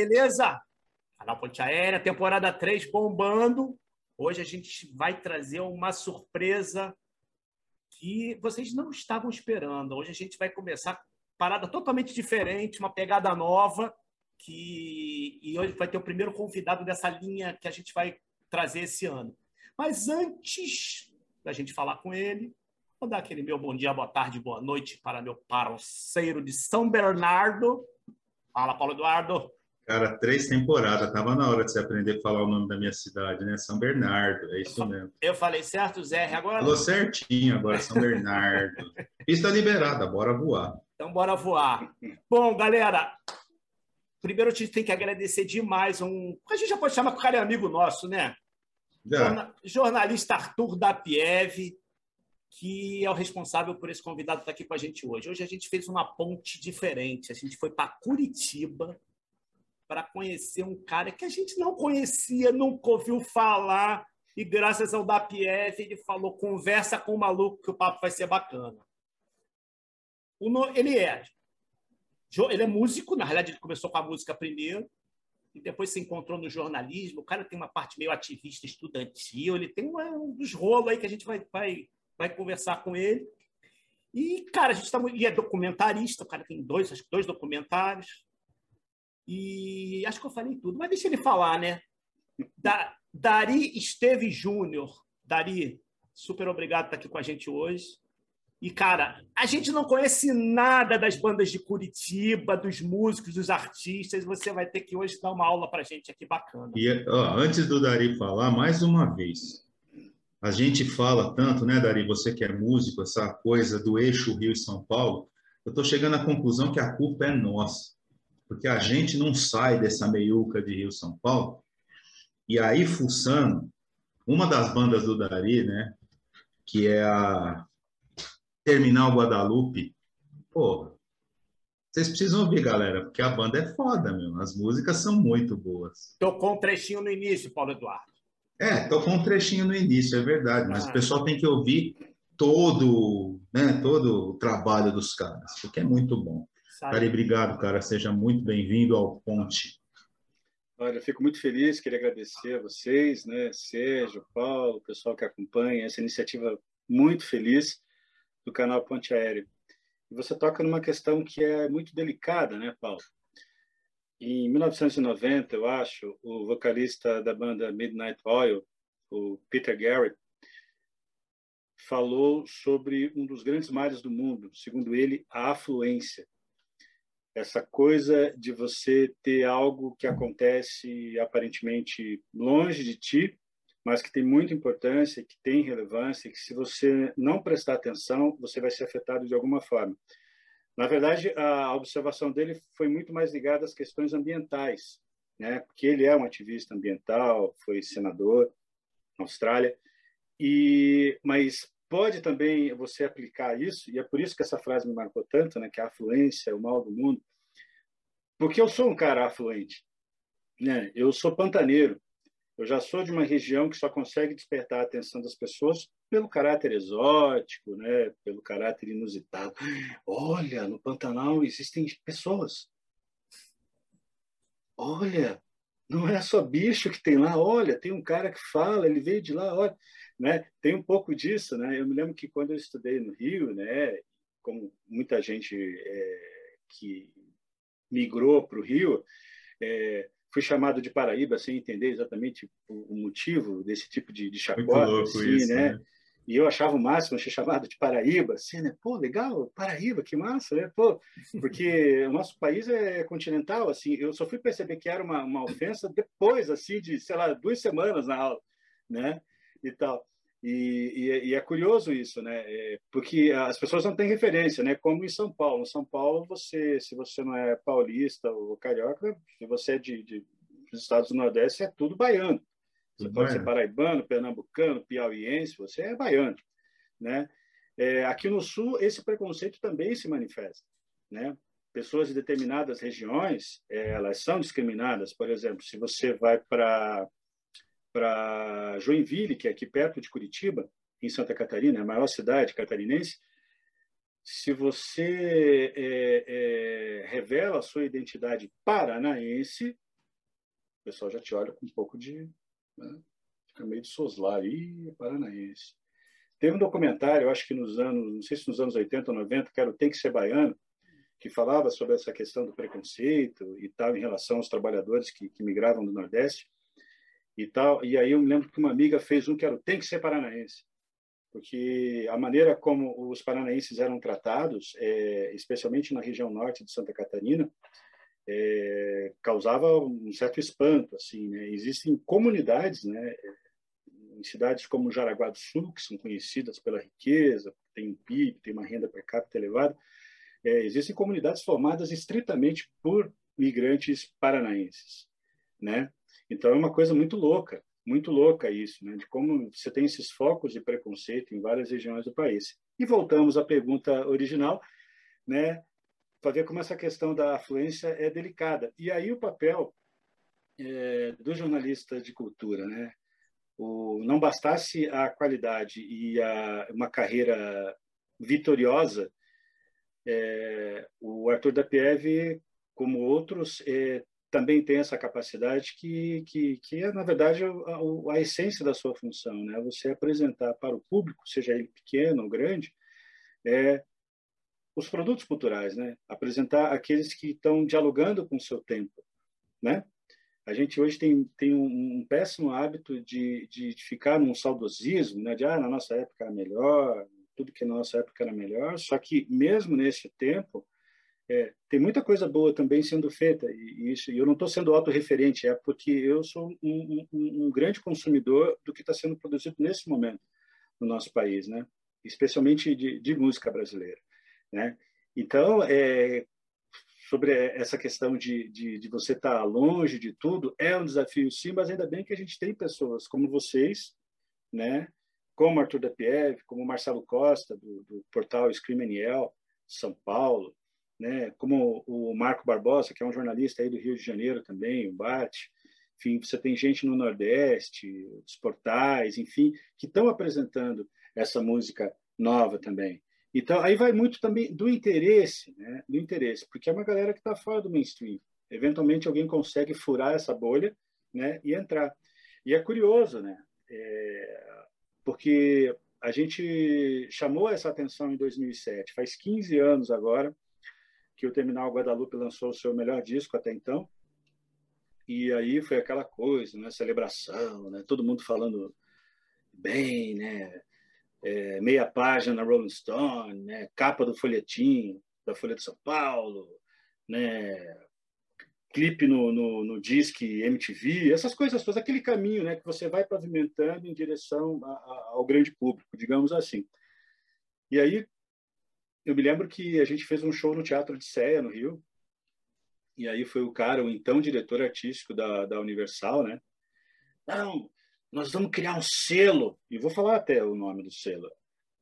Beleza? Canal Ponte Aérea, temporada 3 bombando. Hoje a gente vai trazer uma surpresa que vocês não estavam esperando. Hoje a gente vai começar parada totalmente diferente, uma pegada nova, que e hoje vai ter o primeiro convidado dessa linha que a gente vai trazer esse ano. Mas antes da gente falar com ele, vou dar aquele meu bom dia, boa tarde, boa noite para meu parceiro de São Bernardo. Fala, Paulo Eduardo. Cara, três temporadas. Tava na hora de você aprender a falar o nome da minha cidade, né? São Bernardo, é isso mesmo. Eu falei certo, Zé. Agora. Falou certinho agora, São Bernardo. Pista liberada, bora voar. Então, bora voar. Bom, galera, primeiro a gente tem que agradecer demais um. A gente já pode chamar que o cara é amigo nosso, né? Jornalista Arthur da Pieve, que é o responsável por esse convidado estar aqui com a gente hoje. Hoje a gente fez uma ponte diferente. A gente foi para Curitiba para conhecer um cara que a gente não conhecia, nunca ouviu falar. E graças ao DAPF, ele falou: conversa com o maluco que o papo vai ser bacana. Ele é. Ele é músico, na realidade, ele começou com a música primeiro, e depois se encontrou no jornalismo. O cara tem uma parte meio ativista estudantil, ele tem uma, um dos rolos aí que a gente vai, vai, vai conversar com ele. E, cara, a gente tá, e é documentarista, o cara tem dois, dois documentários. E acho que eu falei tudo, mas deixa ele falar, né? Da, Dari Esteve Júnior. Dari, super obrigado por estar aqui com a gente hoje. E, cara, a gente não conhece nada das bandas de Curitiba, dos músicos, dos artistas. Você vai ter que hoje dar uma aula para a gente aqui bacana. E ó, antes do Dari falar, mais uma vez, a gente fala tanto, né, Dari, você que é músico, essa coisa do eixo Rio e São Paulo, eu estou chegando à conclusão que a culpa é nossa, porque a gente não sai dessa meiuca de Rio São Paulo. E aí, fuçando, uma das bandas do Dari, né, que é a Terminal Guadalupe, pô, vocês precisam ouvir, galera, porque a banda é foda, meu. As músicas são muito boas. Tocou um trechinho no início, Paulo Eduardo. É, tocou um trechinho no início, é verdade, mas ah. o pessoal tem que ouvir todo, né, todo o trabalho dos caras, porque é muito bom. Sabe. obrigado, cara. Seja muito bem-vindo ao Ponte. Olha, eu fico muito feliz, queria agradecer a vocês, né, Sérgio, Paulo, o pessoal que acompanha essa iniciativa muito feliz do canal Ponte Aéreo. E você toca numa questão que é muito delicada, né, Paulo? Em 1990, eu acho, o vocalista da banda Midnight Oil, o Peter Garrett, falou sobre um dos grandes males do mundo, segundo ele, a afluência. Essa coisa de você ter algo que acontece aparentemente longe de ti, mas que tem muita importância, que tem relevância, que se você não prestar atenção, você vai ser afetado de alguma forma. Na verdade, a observação dele foi muito mais ligada às questões ambientais, né? Porque ele é um ativista ambiental, foi senador na Austrália, e mas pode também você aplicar isso, e é por isso que essa frase me marcou tanto, né? Que a afluência é o mal do mundo, porque eu sou um cara afluente, né? Eu sou pantaneiro, eu já sou de uma região que só consegue despertar a atenção das pessoas pelo caráter exótico, né? pelo caráter inusitado. Olha, no Pantanal existem pessoas. Olha, não é só bicho que tem lá. Olha, tem um cara que fala, ele veio de lá. Olha, né? Tem um pouco disso, né? Eu me lembro que quando eu estudei no Rio, né? Como muita gente é, que migrou para o Rio, é, fui chamado de Paraíba sem entender exatamente o, motivo desse tipo de, de chacota, assim, isso, né? né? E eu achava o máximo ser chamado de Paraíba, assim, né? Pô, legal, Paraíba, que massa, né? Pô, porque o nosso país é continental, assim. Eu só fui perceber que era uma, uma ofensa depois, assim, de, sei lá, duas semanas na aula, né? E tal. E, e, e, é curioso isso, né? É, porque as pessoas não têm referência, né? Como em São Paulo. Em São Paulo, você, se você não é paulista ou carioca, se você é de, de dos estados do Nordeste, é tudo baiano. Você tudo pode baiano. ser paraibano, pernambucano, piauiense, você é baiano, né? É, aqui no Sul, esse preconceito também se manifesta, né? Pessoas de determinadas regiões, é, elas são discriminadas. Por exemplo, se você vai para para Joinville, que é aqui perto de Curitiba, em Santa Catarina, a maior cidade catarinense, se você é, é, revela a sua identidade paranaense, o pessoal já te olha com um pouco de. Né? Fica meio de soslar, e paranaense. Teve um documentário, acho que nos anos, não sei se nos anos 80 ou 90, que era o Tem que Ser Baiano, que falava sobre essa questão do preconceito e tal, em relação aos trabalhadores que, que migravam do Nordeste e tal. E aí eu me lembro que uma amiga fez um que era Tem que Ser Paranaense porque a maneira como os paranaenses eram tratados, é, especialmente na região norte de Santa Catarina, é, causava um certo espanto. Assim, né? Existem comunidades, né, em cidades como Jaraguá do Sul, que são conhecidas pela riqueza, tem um PIB, tem uma renda per capita elevada, é, existem comunidades formadas estritamente por migrantes paranaenses, né? Então é uma coisa muito louca muito louca isso, né? de como você tem esses focos de preconceito em várias regiões do país. E voltamos à pergunta original, né? para ver como essa questão da afluência é delicada. E aí o papel é, do jornalista de cultura, né? O, não bastasse a qualidade e a, uma carreira vitoriosa, é, o Arthur da Pieve, como outros, é, também tem essa capacidade que, que, que é, na verdade, a, a, essência da sua função, né? Você apresentar para o público, seja ele pequeno ou grande, é, os produtos culturais, né? Apresentar aqueles que estão dialogando com o seu tempo, né? A gente hoje tem, tem um, um péssimo hábito de, de, de, ficar num saudosismo, né? De, ah, na nossa época era melhor, tudo que na nossa época era melhor, só que mesmo nesse tempo, é, tem muita coisa boa também sendo feita e isso e eu não estou sendo autorreferente é porque eu sou um, um, um grande consumidor do que está sendo produzido nesse momento no nosso país né? Especialmente de, de música brasileira né? Então é, sobre essa questão de, de, de você estar tá longe de tudo é um desafio sim mas ainda bem que a gente tem pessoas como vocês né? Como Arthur da Pieve como Marcelo Costa do, do portal Scream NL São Paulo né? como o Marco Barbosa, que é um jornalista aí do Rio de Janeiro também, o Bart, enfim, você tem gente no Nordeste, os portais, enfim, que estão apresentando essa música nova também. Então, aí vai muito também do interesse, né? do interesse, porque é uma galera que está fora do mainstream. Eventualmente alguém consegue furar essa bolha né? e entrar. E é curioso, né? É... porque a gente chamou essa atenção em 2007, faz 15 anos agora, que o Terminal Guadalupe lançou o seu melhor disco até então. E aí foi aquela coisa, né? Celebração, né? Todo mundo falando bem, né? É, meia página na Rolling Stone, né? Capa do folhetim da Folha de São Paulo, né? Clipe no, no, no Disque MTV, essas coisas todas, aquele caminho, né? Que você vai pavimentando em direção a, a, ao grande público, digamos assim. E aí eu me lembro que a gente fez um show no Teatro de Sé, no Rio, e aí foi o cara, o então diretor artístico da, da Universal, né? Não, nós vamos criar um selo, e vou falar até o nome do selo.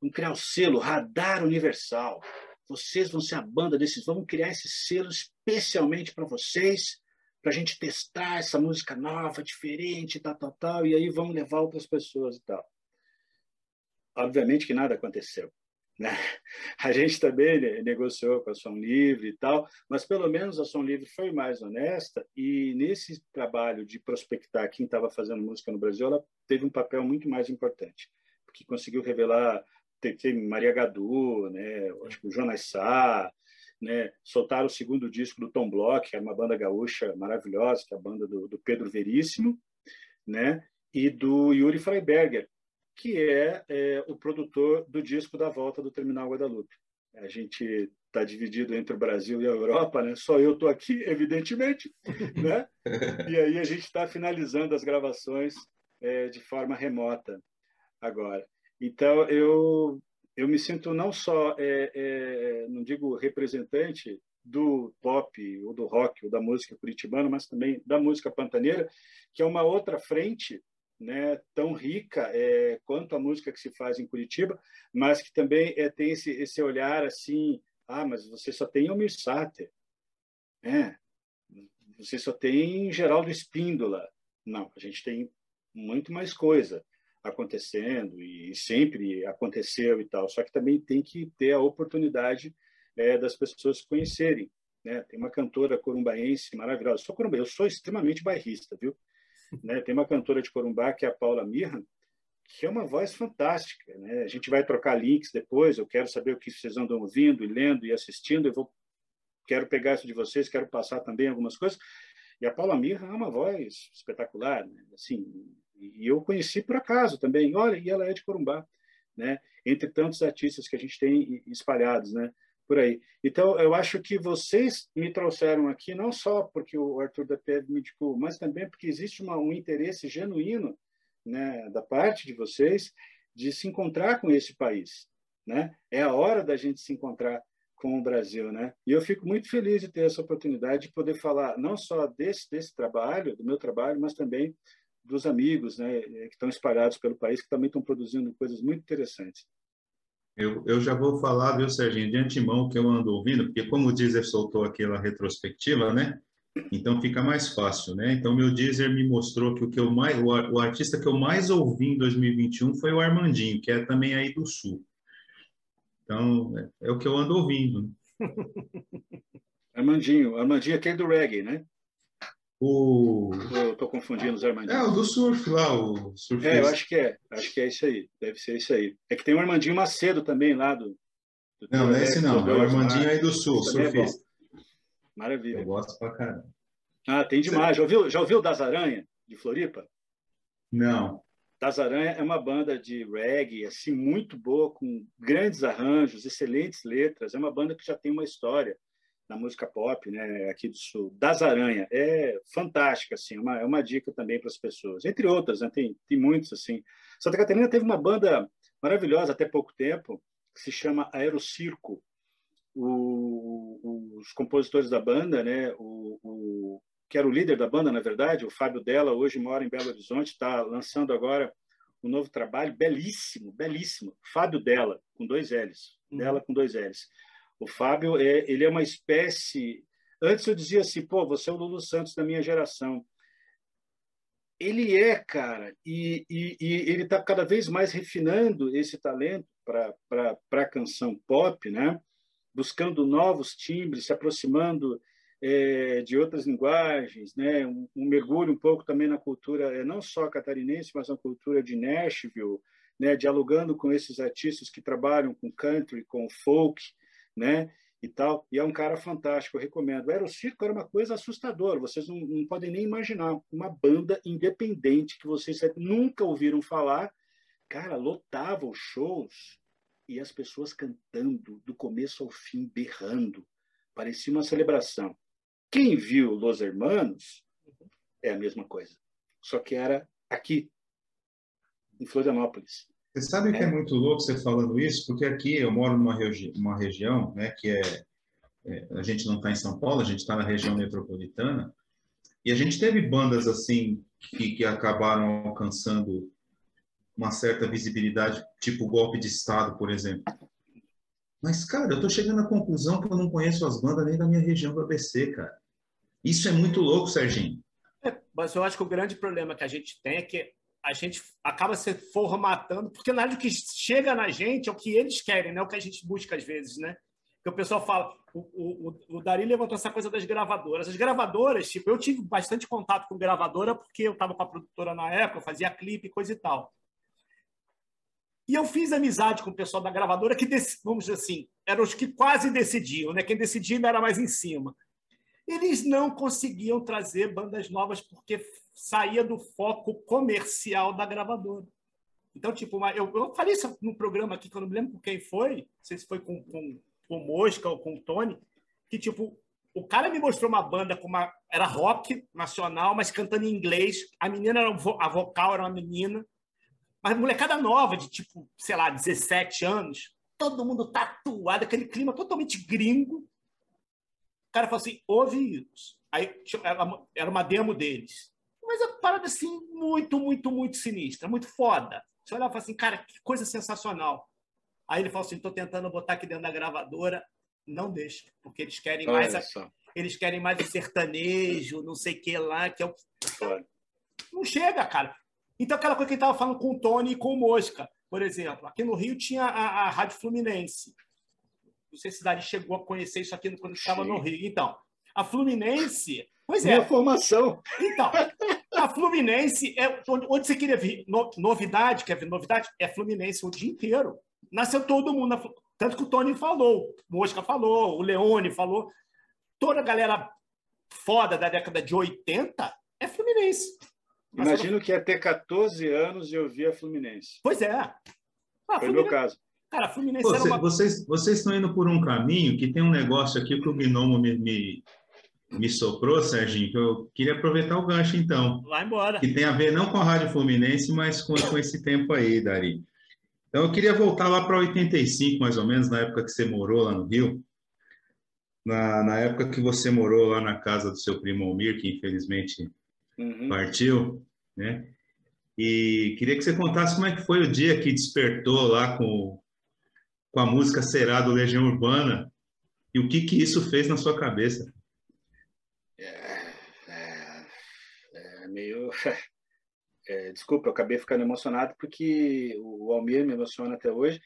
Vamos criar um selo Radar Universal. Vocês vão ser a banda desses, vamos criar esse selo especialmente para vocês, para a gente testar essa música nova, diferente, tal, tal, tal, e aí vamos levar outras pessoas e tal. Obviamente que nada aconteceu. Né? A gente também negociou com a Som Livre e tal, mas pelo menos a Som Livre foi mais honesta e nesse trabalho de prospectar quem estava fazendo música no Brasil, ela teve um papel muito mais importante, porque conseguiu revelar tem, Maria Gadu, né, acho que o Jonas Sá, né, soltaram o segundo disco do Tom Block, que é uma banda gaúcha maravilhosa, que é a banda do, do Pedro Veríssimo, né, e do Yuri Freiberger, que é, é, o produtor do disco da volta do Terminal Guadalupe. A gente está dividido entre o Brasil e a Europa, né? Só eu estou aqui, evidentemente, né? E aí a gente está finalizando as gravações é, de forma remota agora. Então eu eu me sinto não só é, é, não digo representante do pop ou do rock ou da música curitibana, mas também da música pantaneira, que é uma outra frente né, tão rica é, quanto a música que se faz em Curitiba, mas que também é, tem esse, esse olhar assim, ah, mas você só tem Almir Sater, né? você só tem Geraldo Espíndola. Não, a gente tem muito mais coisa. acontecendo e sempre aconteceu e tal. Só que também tem que ter a oportunidade é, das pessoas conhecerem. Né? Tem uma cantora corumbaense maravilhosa. Eu sou corumba, eu sou extremamente bairrista, viu? Né? Tem uma cantora de corumbá que é a Paula Mirra, que é uma voz fantástica. Né? A gente vai trocar links depois. Eu quero saber o que vocês andam ouvindo e lendo e assistindo. Eu vou quero pegar isso de vocês, quero passar também algumas coisas. E a Paula Mirra é uma voz espetacular, né? assim, e eu conheci por acaso também. Olha, e ela é de Corumbá, né? Entre tantos artistas que a gente tem espalhados, né? Por aí. Então, eu acho que vocês me trouxeram aqui não só porque o Arthur da Peve me indicou, mas também porque existe uma, um interesse genuíno, né, da parte de vocês de se encontrar com esse país, né? É a hora da gente se encontrar com o Brasil, né? E eu fico muito feliz de ter essa oportunidade de poder falar não só desse desse trabalho, do meu trabalho, mas também dos amigos, né, que estão espalhados pelo país, que também estão produzindo coisas muito interessantes. Eu, eu já vou falar, viu, Serginho, de antemão que eu ando ouvindo, porque como o Deezer soltou aquela retrospectiva, né? Então fica mais fácil, né? Então meu Deezer me mostrou que o que eu mais, o, o artista que eu mais ouvi em 2021 foi o Armandinho, que é também aí do Sul. Então, é, é o que eu ando ouvindo. Armandinho, Armandinho é aquele do reggae, né? O... Eu estou confundindo os Armandinhos. É, o do surf lá, o surf. É, eu acho que é. Acho que é isso aí. Deve ser isso aí. É que tem o Armandinho Macedo também lá do. do não, não é esse não. É o Armandinho aí do sul, é surfista. É Maravilha. Eu gosto pra caramba. Ah, tem demais. Já ouviu, já ouviu Das Aranha, de Floripa? Não. Das Aranha é uma banda de reggae, assim, muito boa, com grandes arranjos, excelentes letras. É uma banda que já tem uma história na música pop, né, aqui do Sul, das Aranha, é fantástica, assim, é uma, é uma dica também para as pessoas, entre outras, né, tem, tem muitos, assim. Santa Catarina teve uma banda maravilhosa até pouco tempo, que se chama Aerocirco. O, os compositores da banda, né, o, o, que era o líder da banda, na verdade, o Fábio Della, hoje mora em Belo Horizonte, está lançando agora um novo trabalho, belíssimo, belíssimo, Fábio Della, com dois L's, uhum. Della com dois L's. O Fábio, é, ele é uma espécie. Antes eu dizia assim, pô, você é o Lulu Santos da minha geração. Ele é, cara, e, e, e ele está cada vez mais refinando esse talento para a canção pop, né? buscando novos timbres, se aproximando é, de outras linguagens, né? Um, um, mergulho um pouco também na cultura, é, não só catarinense, mas na cultura de Nashville, né? dialogando com esses artistas que trabalham com country, com folk, né? E tal. E é um cara fantástico, eu recomendo. O Aerocirco era uma coisa assustadora, vocês não, não podem nem imaginar. Uma banda independente que vocês nunca ouviram falar. Cara, lotava os shows e as pessoas cantando do começo ao fim, berrando. Parecia uma celebração. Quem viu Los Hermanos é a mesma coisa. Só que era aqui, em Florianópolis. Você sabe que é muito louco você falando isso? Porque aqui eu moro numa regi uma região né, que é, é A gente não está em São Paulo, a gente está na região metropolitana. E a gente teve bandas assim que, que acabaram alcançando uma certa visibilidade, tipo golpe de Estado, por exemplo. Mas, cara, eu estou chegando à conclusão que eu não conheço as bandas nem da minha região do ABC, cara. Isso é muito louco, Serginho. É, mas eu acho que o grande problema que a gente tem é que a gente acaba se formatando, porque na que chega na gente é o que eles querem, não é o que a gente busca às vezes, né? Porque o pessoal fala, o, o, o Dari levantou essa coisa das gravadoras. As gravadoras, tipo, eu tive bastante contato com gravadora porque eu estava com a produtora na época, fazia clipe, coisa e tal. E eu fiz amizade com o pessoal da gravadora que, vamos dizer assim, eram os que quase decidiam, né? Quem decidia era mais em cima. Eles não conseguiam trazer bandas novas porque saía do foco comercial da gravadora. Então, tipo, eu, eu falei isso no programa aqui, que eu não me lembro com quem foi, não sei se foi com, com, com Mosca ou com o Tony, que, tipo, o cara me mostrou uma banda com uma. Era rock nacional, mas cantando em inglês. A menina era a vocal era uma menina. Mas molecada nova, de tipo, sei lá, 17 anos, todo mundo tatuado, aquele clima totalmente gringo. O cara falou assim: ouve isso. Aí era uma demo deles. Mas a parada assim, muito, muito, muito sinistra, muito foda. Você olhava e fala assim, cara, que coisa sensacional. Aí ele falou assim: estou tentando botar aqui dentro da gravadora, não deixa, porque eles querem mais. A, eles querem mais o sertanejo, não sei o que lá, que é o. Não chega, cara. Então, aquela coisa que ele estava falando com o Tony e com o Mosca, por exemplo. Aqui no Rio tinha a, a Rádio Fluminense. Não sei se Dari chegou a conhecer isso aqui quando estava no Rio. Então, a Fluminense. Pois é. Minha formação. Então, a Fluminense é onde, você queria vir. No, novidade, quer ver novidade? É Fluminense o dia inteiro. Nasceu todo mundo. Na, tanto que o Tony falou, o Mosca falou, o Leone falou. Toda a galera foda da década de 80 é Fluminense. Imagino que ia ter 14 anos e eu via Fluminense. Pois é. Ah, Foi o meu caso. Cara, a Fluminense Pô, era uma... vocês, vocês estão indo por um caminho que tem um negócio aqui que o Gnomo me, me, me soprou, Serginho, que eu queria aproveitar o gancho, então. Vai embora. Que tem a ver não com a Rádio Fluminense, mas com, com esse tempo aí, Dari. Então, eu queria voltar lá para 85, mais ou menos, na época que você morou lá no Rio. Na, na época que você morou lá na casa do seu primo Almir, que infelizmente uhum. partiu, né? E queria que você contasse como é que foi o dia que despertou lá com, com a música Será do Legião Urbana e o que que isso fez na sua cabeça. É, é, é desculpa, eu acabei ficando emocionado porque o Almir me emociona até hoje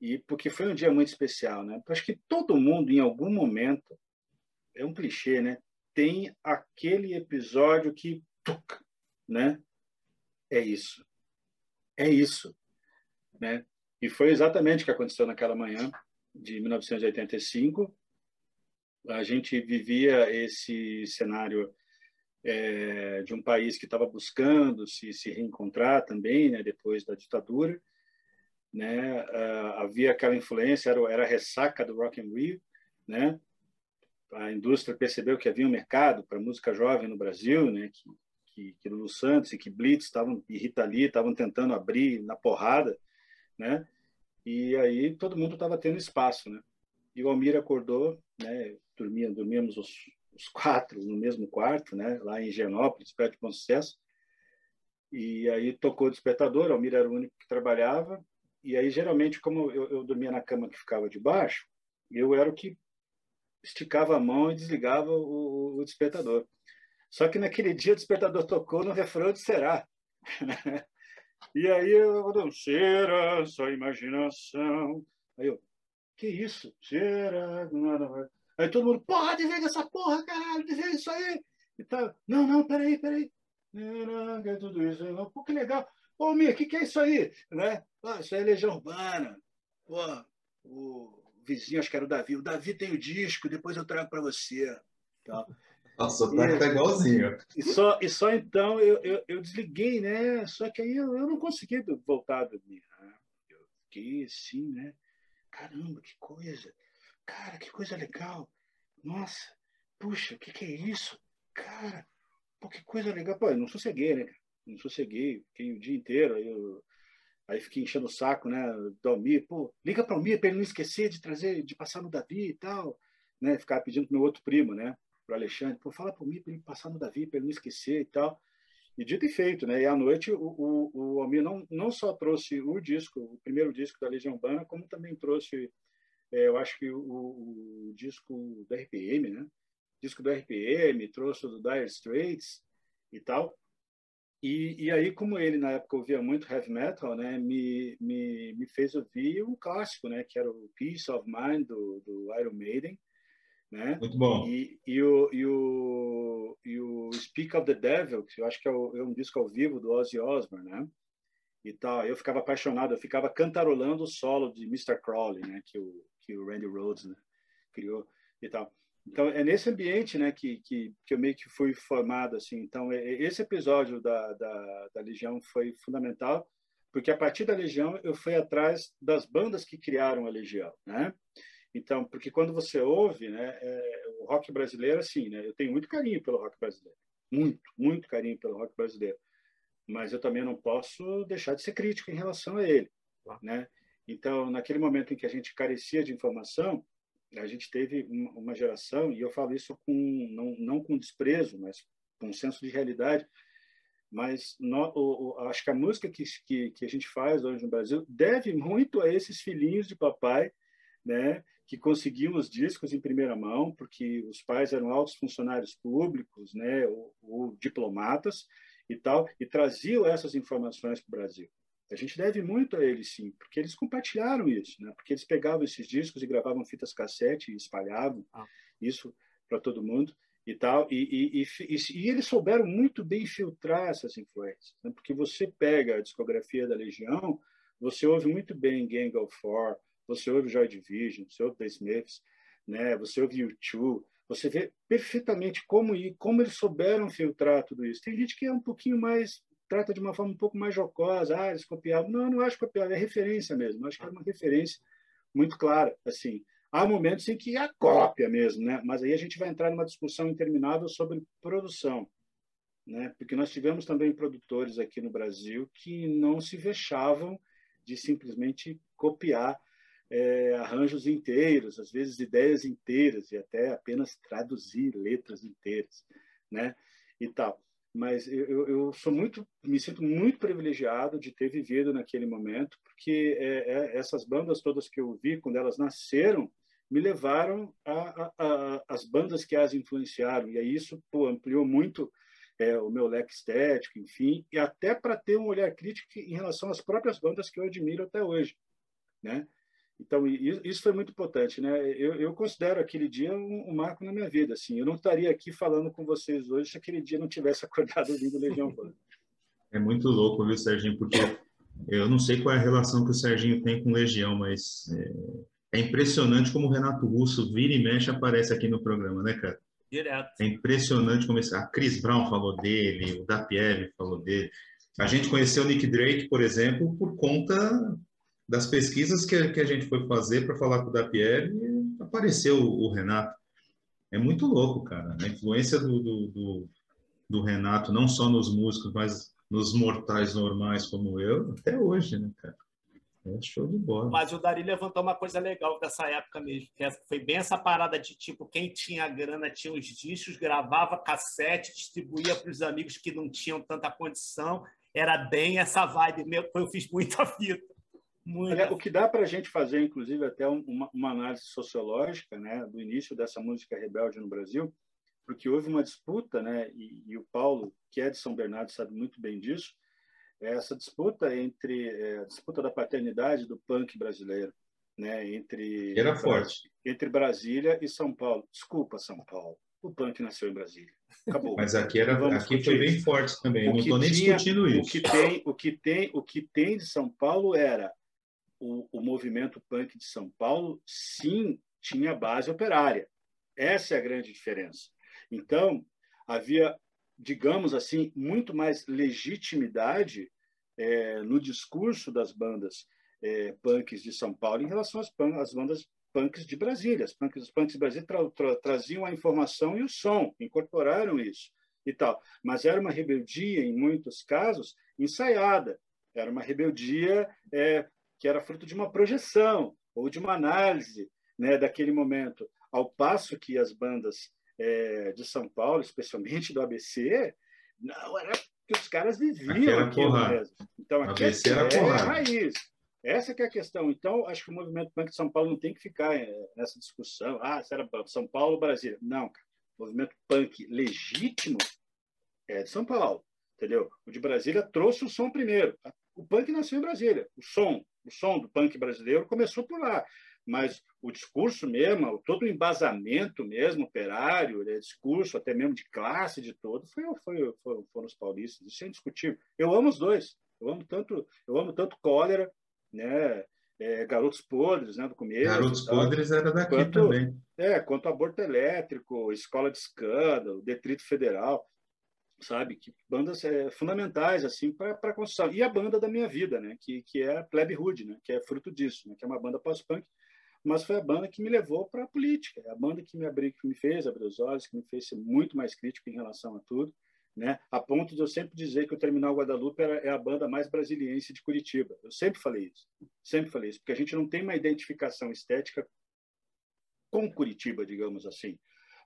e porque foi um dia muito especial, né? Acho que todo mundo, em algum momento, é um clichê, né? Tem aquele episódio que tuc, né? É isso. É isso. Né? E foi exatamente o que aconteceu naquela manhã de 1985. A gente vivia esse cenário é, de um país que estava buscando se, se reencontrar também, né, depois da ditadura. Né? Uh, havia aquela influência, era, era a ressaca do Rock and Rio, né? A indústria percebeu que havia um mercado para música jovem no Brasil, né? Que que, que Lulu Santos e que Blitz estavam e Rita Lee estavam tentando abrir na porrada, né? E aí todo mundo estava tendo espaço, né? E o Almir acordou, né? Dormia, dormíamos os, os quatro no mesmo quarto, né? Lá em Genópolis, perto de Bom Sucesso. E aí tocou o despertador, Almir era o único que trabalhava. E aí, geralmente, como eu, eu dormia na cama que ficava de baixo, eu era o que esticava a mão e desligava o, o despertador. Só que naquele dia o despertador tocou no refrão de Será. e aí eu não será só imaginação. Aí eu, que isso? Será? Aí todo mundo, porra, desliga essa porra, caralho, desliga isso aí. E tá, não, não, peraí, peraí. É tudo isso. Não, Pô, que legal. Ô, Mir, o que, que é isso aí? Né? Ah, isso aí é Legião Urbana. Pô, o vizinho, acho que era o Davi. O Davi tem o disco, depois eu trago para você. Tá. Nossa, o tá igualzinho. E só, e só então eu, eu, eu desliguei, né? Só que aí eu, eu não consegui voltar a dormir. Né? Eu fiquei assim, né? Caramba, que coisa! Cara, que coisa legal! Nossa, puxa, o que, que é isso? Cara, pô, que coisa legal! Pô, eu não sosseguei, né? Não sosseguei, fiquei o dia inteiro, aí eu Aí fiquei enchendo o saco, né, do Almir, pô, liga para o Almir para ele não esquecer de trazer, de passar no Davi e tal, né, ficar pedindo pro meu outro primo, né, para o Alexandre, pô, fala para mim para ele passar no Davi, para ele não esquecer e tal. E dito e feito, né? E à noite o, o, o Almir não, não só trouxe o disco, o primeiro disco da Legião Urbana, como também trouxe, é, eu acho que o, o, disco do RPM, né? disco do RPM, trouxe o do Dire Straits e tal. E, e aí, como ele na época ouvia muito heavy metal, né, me, me, me fez ouvir um clássico, né, que era o Peace of Mind do, do Iron Maiden, né? Muito bom. E, e, o, e, o, e o Speak of the Devil, que eu acho que é, o, é um disco ao vivo do Ozzy Osbourne, né? E tal. Eu ficava apaixonado, eu ficava cantarolando o solo de Mr. Crowley, né? Que o, que o Randy Rhoads né? criou e tal. Então, é nesse ambiente né, que, que, que eu meio que fui formado. Assim. Então, é, esse episódio da, da, da Legião foi fundamental, porque a partir da Legião eu fui atrás das bandas que criaram a Legião. Né? Então, porque quando você ouve, né, é, o rock brasileiro, assim, né, eu tenho muito carinho pelo rock brasileiro, muito, muito carinho pelo rock brasileiro, mas eu também não posso deixar de ser crítico em relação a ele, né? Então, naquele momento em que a gente carecia de informação, a gente teve uma geração, e eu falo isso com não, não com desprezo, mas com um senso de realidade, mas no, o, o, acho que a música que, que, que a gente faz hoje no Brasil deve muito a esses filhinhos de papai, né, que conseguiam os discos em primeira mão, porque os pais eram altos funcionários públicos, né, ou, ou diplomatas, e tal, e traziam essas informações para o Brasil. A gente deve muito a eles, sim, porque eles compartilharam isso, né? porque eles pegavam esses discos e gravavam fitas cassete e espalhavam ah. isso para todo mundo e tal, e, e, e, e, eles souberam muito bem filtrar essas influências, né? porque você pega a discografia da Legião, você ouve muito bem Gang of Four, você ouve Joy Division, você ouve The Smiths, né? você ouve U2, você vê perfeitamente como, como eles souberam filtrar tudo isso. Tem gente que é um pouquinho mais trata de uma forma um pouco mais jocosa, ah, eles copiavam. Não, não acho copiar, é referência mesmo. Acho que é uma referência muito clara, assim. Há momentos em que é cópia mesmo, né? Mas aí a gente vai entrar numa discussão interminável sobre produção, né? Porque nós tivemos também produtores aqui no Brasil que não se vexavam de simplesmente copiar é, arranjos inteiros, às vezes ideias inteiras e até apenas traduzir letras inteiras, né? E tal mas eu, eu sou muito me sinto muito privilegiado de ter vivido naquele momento porque é, é, essas bandas todas que eu vi quando elas nasceram me levaram a, as bandas que as influenciaram. E aí isso pô, ampliou muito é, o meu leque estético enfim e até para ter um olhar crítico em relação às próprias bandas que eu admiro até hoje né então, isso foi muito importante, né? Eu, eu considero aquele dia um, um, marco na minha vida, assim. Eu não estaria aqui falando com vocês hoje se aquele dia não tivesse acordado ouvindo Legião Urbana. É muito louco, viu, Serginho? Porque eu não sei qual é a relação que o Serginho tem com Legião, mas é, é impressionante como o Renato Russo vira e mexe aparece aqui no programa, né, cara? Direto. É impressionante como esse, a Chris Brown falou dele, o Dapiev falou dele. A gente conheceu o Nick Drake, por exemplo, por conta das pesquisas que, que a gente foi fazer para falar com o Dapierre, apareceu o, Renato. É muito louco, cara. A influência do, do, do, do, Renato, não só nos músicos, mas nos mortais normais como eu, até hoje, né, cara? É show de bola. Mas o Dari levantou uma coisa legal dessa época mesmo, que foi bem essa parada de tipo, quem tinha grana tinha os discos, gravava cassete, distribuía para os amigos que não tinham tanta condição. Era bem essa vibe. Eu fiz muita fita. Olha, o que dá para a gente fazer, inclusive, até uma, uma, análise sociológica né, do início dessa música rebelde no Brasil, porque houve uma disputa, né, e, e o Paulo, que é de São Bernardo, sabe muito bem disso, é essa disputa entre é, a disputa da paternidade do punk brasileiro, né, entre era forte entre Brasília e São Paulo. Desculpa, São Paulo, o punk nasceu em Brasília. Acabou. Mas aqui era aqui foi bem forte também. não estou nem discutindo isso. O que tem o que tem o que tem de São Paulo era o, o movimento punk de São Paulo, sim, tinha base operária. Essa é a grande diferença. Então, havia, digamos assim, muito mais legitimidade é, no discurso das bandas é, punks de São Paulo em relação às, às bandas punks de Brasília. As punks, os punks de Brasília tra, tra, traziam a informação e o som, incorporaram isso e tal. Mas era uma rebeldia, em muitos casos, ensaiada. Era uma rebeldia é, que era fruto de uma projeção ou de uma análise né, daquele momento. Ao passo que as bandas é, de São Paulo, especialmente do ABC, não era que os caras viviam aquilo mesmo. Então, aqui ABC era é a raiz. Essa que é a questão. Então, acho que o movimento punk de São Paulo não tem que ficar é, nessa discussão. Ah, se era São Paulo ou Brasília. Não, cara. O movimento punk legítimo é de São Paulo, entendeu? O de Brasília trouxe o som primeiro. O punk nasceu em Brasília. O som, o som do punk brasileiro começou por lá. Mas o discurso mesmo, todo o embasamento mesmo, operário, né, discurso até mesmo de classe, de todo, foi, foi, foi, foram os paulistas. Isso é indiscutível. Eu amo os dois. Eu amo tanto, eu amo tanto Cólera, né? É, Garotos Podres, né, do começo. Garotos Podres era daqui quanto, também. É, quanto aborto elétrico, escola de escândalo, detrito federal sabe? Que bandas é, fundamentais assim para a construção. E a banda da minha vida, né? Que, que é a Plebe Hood, né? Que é fruto disso, né? Que é uma banda pós-punk, mas foi a banda que me levou para a política. É a banda que me abriu, que me fez abrir os olhos, que me fez ser muito mais crítico em relação a tudo, né? A ponto de eu sempre dizer que o Terminal Guadalupe era, é a banda mais brasiliense de Curitiba. Eu sempre falei isso, sempre falei isso, porque a gente não tem uma identificação estética com Curitiba, digamos assim,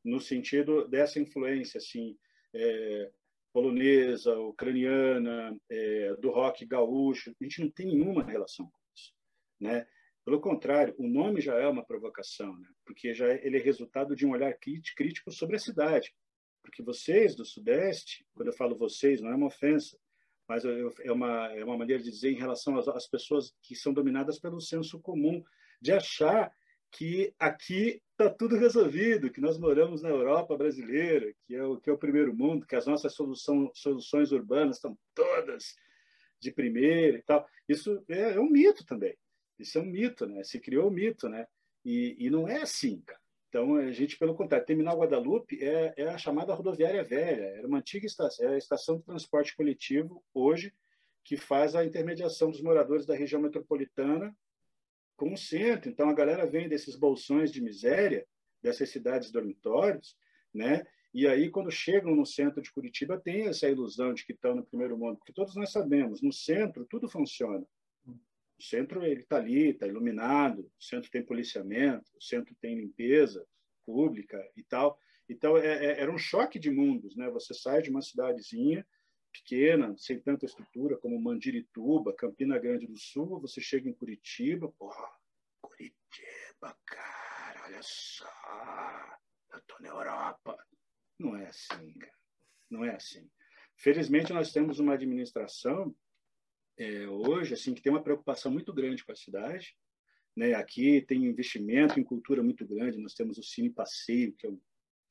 no sentido dessa influência, assim, é, polonesa, ucraniana, é, do rock gaúcho. A gente não tem nenhuma relação com isso, né? Pelo contrário, o nome já é uma provocação, né? porque já é, ele é resultado de um olhar crítico sobre a cidade. porque vocês do Sudeste, quando eu falo vocês, não é uma ofensa, mas é uma, é uma maneira de dizer em relação às, às pessoas que são dominadas pelo senso comum, de achar que aqui está tudo resolvido, que nós moramos na Europa brasileira, que é o, que é o primeiro mundo, que as nossas solução, soluções urbanas estão todas de primeira e tal. Isso é, é, um mito também. Isso é um mito, né? Se criou um mito, né? E, e não é assim, cara. Então, a gente, pelo contrário, Terminal Guadalupe é, é a chamada rodoviária velha, era uma antiga estação, é a estação de transporte coletivo, hoje, que faz a intermediação dos moradores da região metropolitana com o centro. Então, a galera vem desses bolsões de miséria, dessas cidades dormitórios, né? E aí, quando chegam no centro de Curitiba, tem essa ilusão de que estão no primeiro mundo, porque todos nós sabemos, no centro tudo funciona. O centro ele está ali, está iluminado, o centro tem policiamento, o centro tem limpeza pública e tal. Então é, é, era um choque de mundos, né? Você sai de uma cidadezinha pequena, sem tanta estrutura como Mandirituba, Campina Grande do Sul, você chega em Curitiba, porra, Curitiba, cara, olha só, eu tô na Europa. Não é assim, cara. Não é assim. Felizmente nós temos uma administração é, hoje, assim, que tem uma preocupação muito grande com a cidade. Né? Aqui tem investimento em cultura muito grande. Nós temos o Cine Passeio, que é,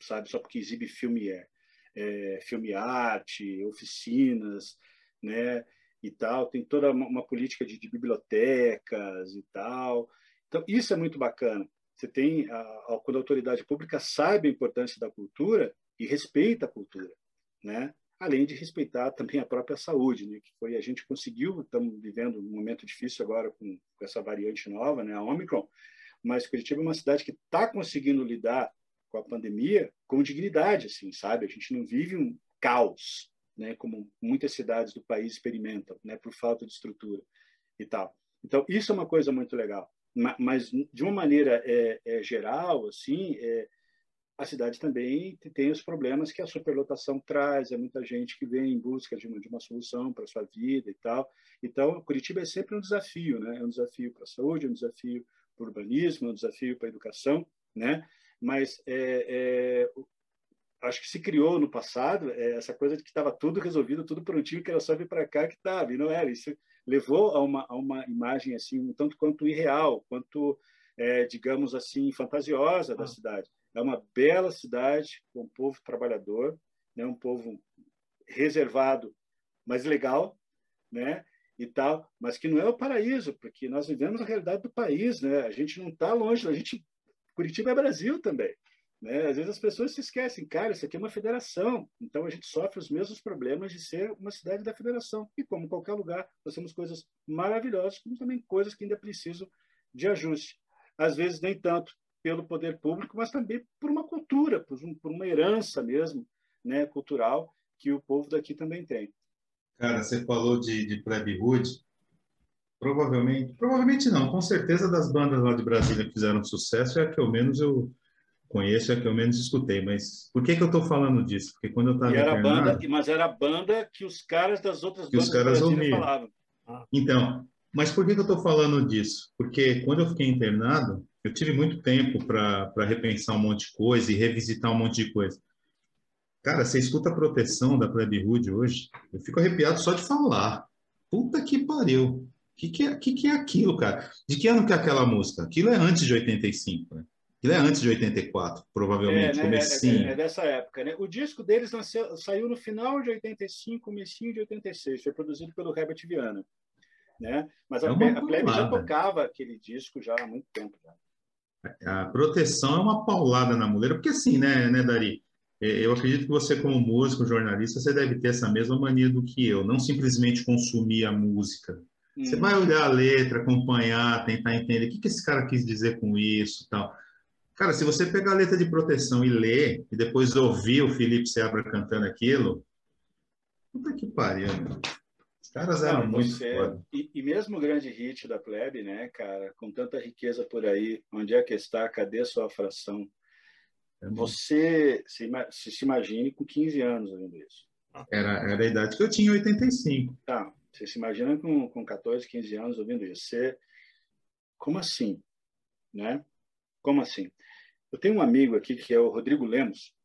sabe, só porque exibe filme é, é filme arte, oficinas, né? E tal. Tem toda uma, uma política de, de, bibliotecas e tal. Então isso é muito bacana. Você tem a, a, quando a autoridade pública sabe a importância da cultura e respeita a cultura, né? além de respeitar também a própria saúde, né? que foi a gente conseguiu, estamos vivendo um momento difícil agora com, com essa variante nova, né? a Omicron, mas Curitiba é uma cidade que está conseguindo lidar com a pandemia com dignidade, assim, sabe? A gente não vive um caos, né? Como muitas cidades do país experimentam, né? Por falta de estrutura e tal. Então isso é uma coisa muito legal. Mas de uma maneira é, é geral, assim, é, a cidade também tem os problemas que a superlotação traz, é muita gente que vem em busca de uma, de uma solução para sua vida e tal. Então, Curitiba é sempre um desafio, né? É um desafio para a saúde, é um desafio para o urbanismo, é um desafio para a educação, né? Mas é, é, acho que se criou no passado é, essa coisa de que estava tudo resolvido, tudo prontinho, que era só vir para cá que estava, e não era. Isso levou a uma, a uma imagem assim um tanto quanto irreal, quanto, é, digamos assim, fantasiosa da ah. cidade. É uma bela cidade, com um povo trabalhador, né? um povo reservado, mas legal, né? e tal, mas que não é o paraíso, porque nós vivemos a realidade do país, né? A gente não está longe, a gente Curitiba é Brasil também, né? Às vezes as pessoas se esquecem, cara, isso aqui é uma federação, então a gente sofre os mesmos problemas de ser uma cidade da federação. E como qualquer lugar, nós temos coisas maravilhosas, como também coisas que ainda precisam de ajuste. Às vezes nem tanto, pelo poder público, mas também por uma cultura, por, um, por uma herança mesmo, né, cultural que o povo daqui também tem. Cara, você falou de, de Plebe provavelmente, provavelmente não, com certeza das bandas lá de Brasília que fizeram sucesso é a que eu menos eu conheço, é a que eu menos escutei, mas por que que eu estou falando disso? Porque quando eu estava era banda, mas era a banda que os caras das outras que bandas os caras ouviam. falavam. Então, mas por que que eu estou falando disso? Porque quando eu fiquei internado, eu tive muito tempo para repensar um monte de coisa e revisitar um monte de coisa. Cara, você escuta a proteção da Plebe Hood hoje, eu fico arrepiado só de falar. Puta que pariu. O que, que, é, que, que é aquilo, cara? De que ano que é aquela música? Aquilo é antes de 85, né? Aquilo é antes de 84, provavelmente, é, né? comecinho. É, é, dessa época, né? O disco deles nasceu, saiu no final de 85, comecinho de 86. Foi produzido pelo Herbert Viana. Né? Mas a, é a Plebe já tocava aquele disco já há muito tempo. Já a proteção é uma paulada na mulher, porque assim, né, né, Dari? É, eu acredito que você, como músico, jornalista, você deve ter essa mesma mania do que eu, não simplesmente consumir a música. Hum. Você vai olhar a letra, acompanhar, tentar entender o que, que esse cara quis dizer com isso tal. Cara, se você pegar a letra de proteção e ler, e depois ouvir o Felipe Seabra cantando aquilo, puta que pariu, meu caras eram Não, muito você, foda. E, e, mesmo o grande hit da plebe, né, cara, com tanta riqueza por aí, onde é que está? Cadê sua fração? É você se, se, se imagine com 15 anos ouvindo isso. Era, era a idade que eu tinha, 85. Tá, você se imagina com, com 14, 15 anos ouvindo isso. Você, como assim? Né? Como assim? Eu tenho um amigo aqui que é o Rodrigo Lemos,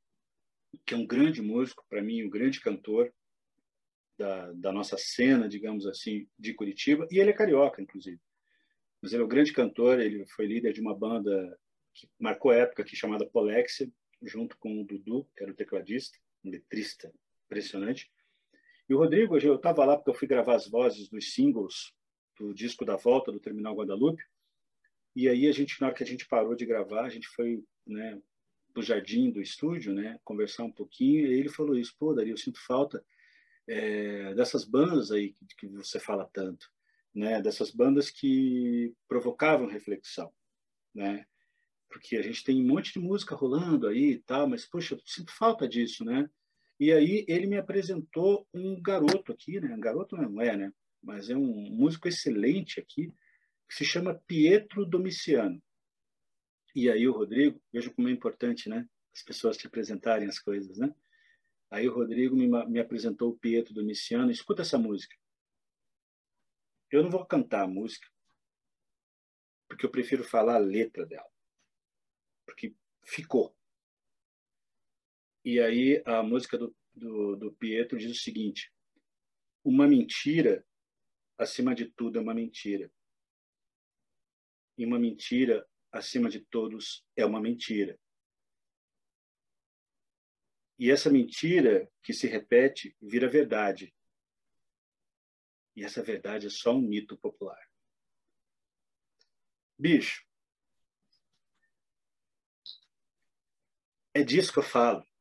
que é um grande músico, para mim, um grande cantor da, da nossa cena, digamos assim, de Curitiba, e ele é carioca, inclusive. Mas ele é um grande cantor, ele foi líder de uma banda que marcou época aqui chamada Polexia, junto com o Dudu, que era o tecladista, um letrista impressionante. E o Rodrigo, eu estava lá porque eu fui gravar as vozes dos singles do disco da volta do Terminal Guadalupe. E aí a gente, na hora que a gente parou de gravar, a gente foi, né, pro jardim do estúdio, né, conversar um pouquinho. E ele falou isso, pô, Dario, eu sinto falta é, dessas bandas aí que, que você fala tanto, né, dessas bandas que provocavam reflexão, né? Porque a gente tem um monte de música rolando aí e tal, mas poxa, eu sinto falta disso, né? E aí ele me apresentou um garoto aqui, né? Um garoto não é, né? Mas é um músico excelente aqui, que se chama Pietro Domiciano. E aí o Rodrigo, veja como é importante, né? As pessoas te apresentarem as coisas, né? Aí o Rodrigo me, me apresentou o Pietro Domiciano. Escuta essa música. Eu não vou cantar a música, porque eu prefiro falar a letra dela. Porque ficou. E aí a música do, do, do Pietro diz o seguinte: uma mentira, acima de tudo, é uma mentira. E uma mentira, acima de todos, é uma mentira. E essa mentira que se repete vira verdade. E essa verdade é só um mito popular. Bicho, é disso que eu falo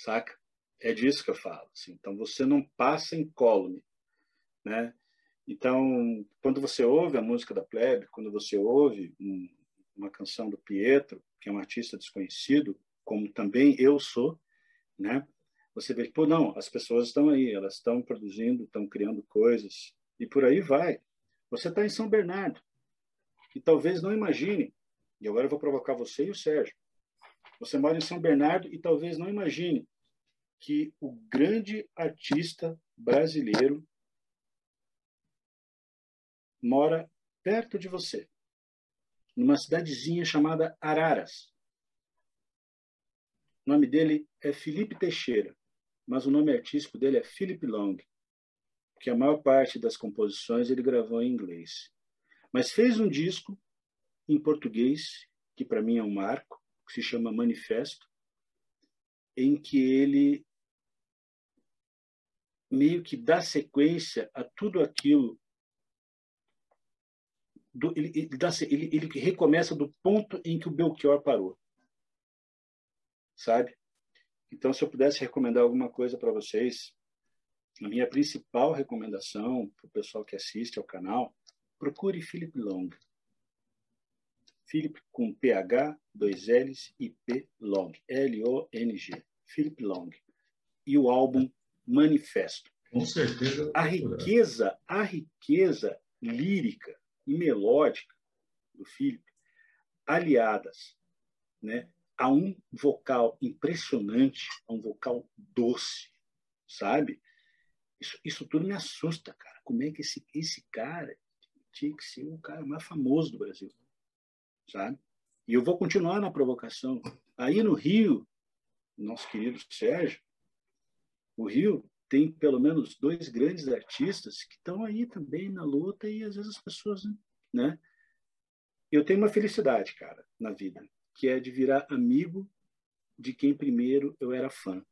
saca? É disso que eu falo. Assim. Então, você não passa incólume, né? Então, quando você ouve a música da Plebe, quando você ouve um, uma canção do Pietro, que é um artista desconhecido, como também eu sou, né? Você vê pô, não, as pessoas estão aí, elas estão produzindo, estão criando coisas, e por aí vai. Você está em São Bernardo, e talvez não imagine, e agora eu vou provocar você e o Sérgio, você mora em São Bernardo e talvez não imagine que o grande artista brasileiro mora perto de você, numa cidadezinha chamada Araras. O nome dele é Felipe Teixeira, mas o nome artístico dele é Philip Long, que a maior parte das composições ele gravou em inglês. Mas fez um disco em português, que para mim é um marco, que se chama Manifesto, em que ele meio que dá sequência a tudo aquilo. Do, ele, ele, dá, ele, ele recomeça do ponto em que o Belchior parou. Sabe? Então, se eu pudesse recomendar alguma coisa para vocês, a minha principal recomendação para o pessoal que assiste ao canal, procure Philip Long. Philip com PH, dois L's e P Long, L-O-N-G, Philip Long. E o álbum Manifesto. Com certeza. A riqueza, a riqueza lírica e melódica do Philip, aliadas né, a um vocal impressionante, a um vocal doce, sabe? Isso, isso tudo me assusta, cara. Como é que esse, esse cara tinha que ser o cara mais famoso do Brasil? Sabe? E eu vou continuar na provocação. Aí no Rio, nosso querido Sérgio, o Rio tem pelo menos dois grandes artistas que estão aí também na luta e às vezes as pessoas, né? Eu tenho uma felicidade, cara, na vida, que é de virar amigo de quem primeiro eu era fã,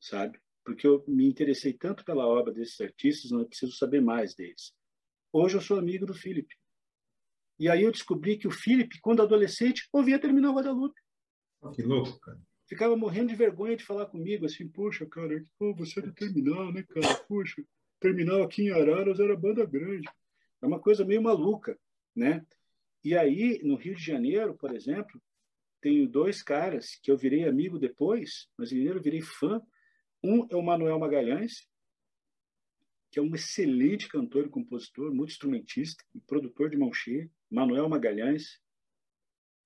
sabe? Porque eu me interessei tanto pela obra desses artistas, não preciso saber mais deles. Hoje eu sou amigo do Felipe. E aí eu descobri que o Felipe, quando adolescente, ouvia Terminal Guadalupe. Que louco, cara. Ficava morrendo de vergonha de falar comigo, assim, puxa, cara, pô, você é do Terminal, né, cara? Puxa, Terminal aqui em Araras era banda grande. É uma coisa meio maluca, né? E aí, no Rio de Janeiro, por exemplo, tenho dois caras que eu virei amigo depois, mas primeiro eu virei fã. Um é o Manuel Magalhães, que é um excelente cantor e compositor, multi-instrumentista e produtor de mão cheia. Manuel Magalhães.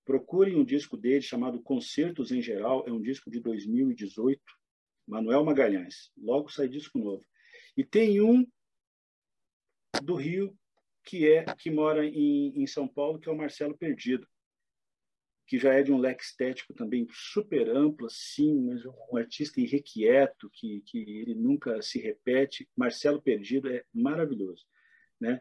Procurem um disco dele chamado Concertos em Geral, é um disco de 2018. Manuel Magalhães. Logo sai disco novo. E tem um do Rio que é que mora em, em São Paulo, que é o Marcelo Perdido, que já é de um leque estético também super amplo, assim, mas um artista irrequieto, que, que ele nunca se repete. Marcelo Perdido é maravilhoso, né?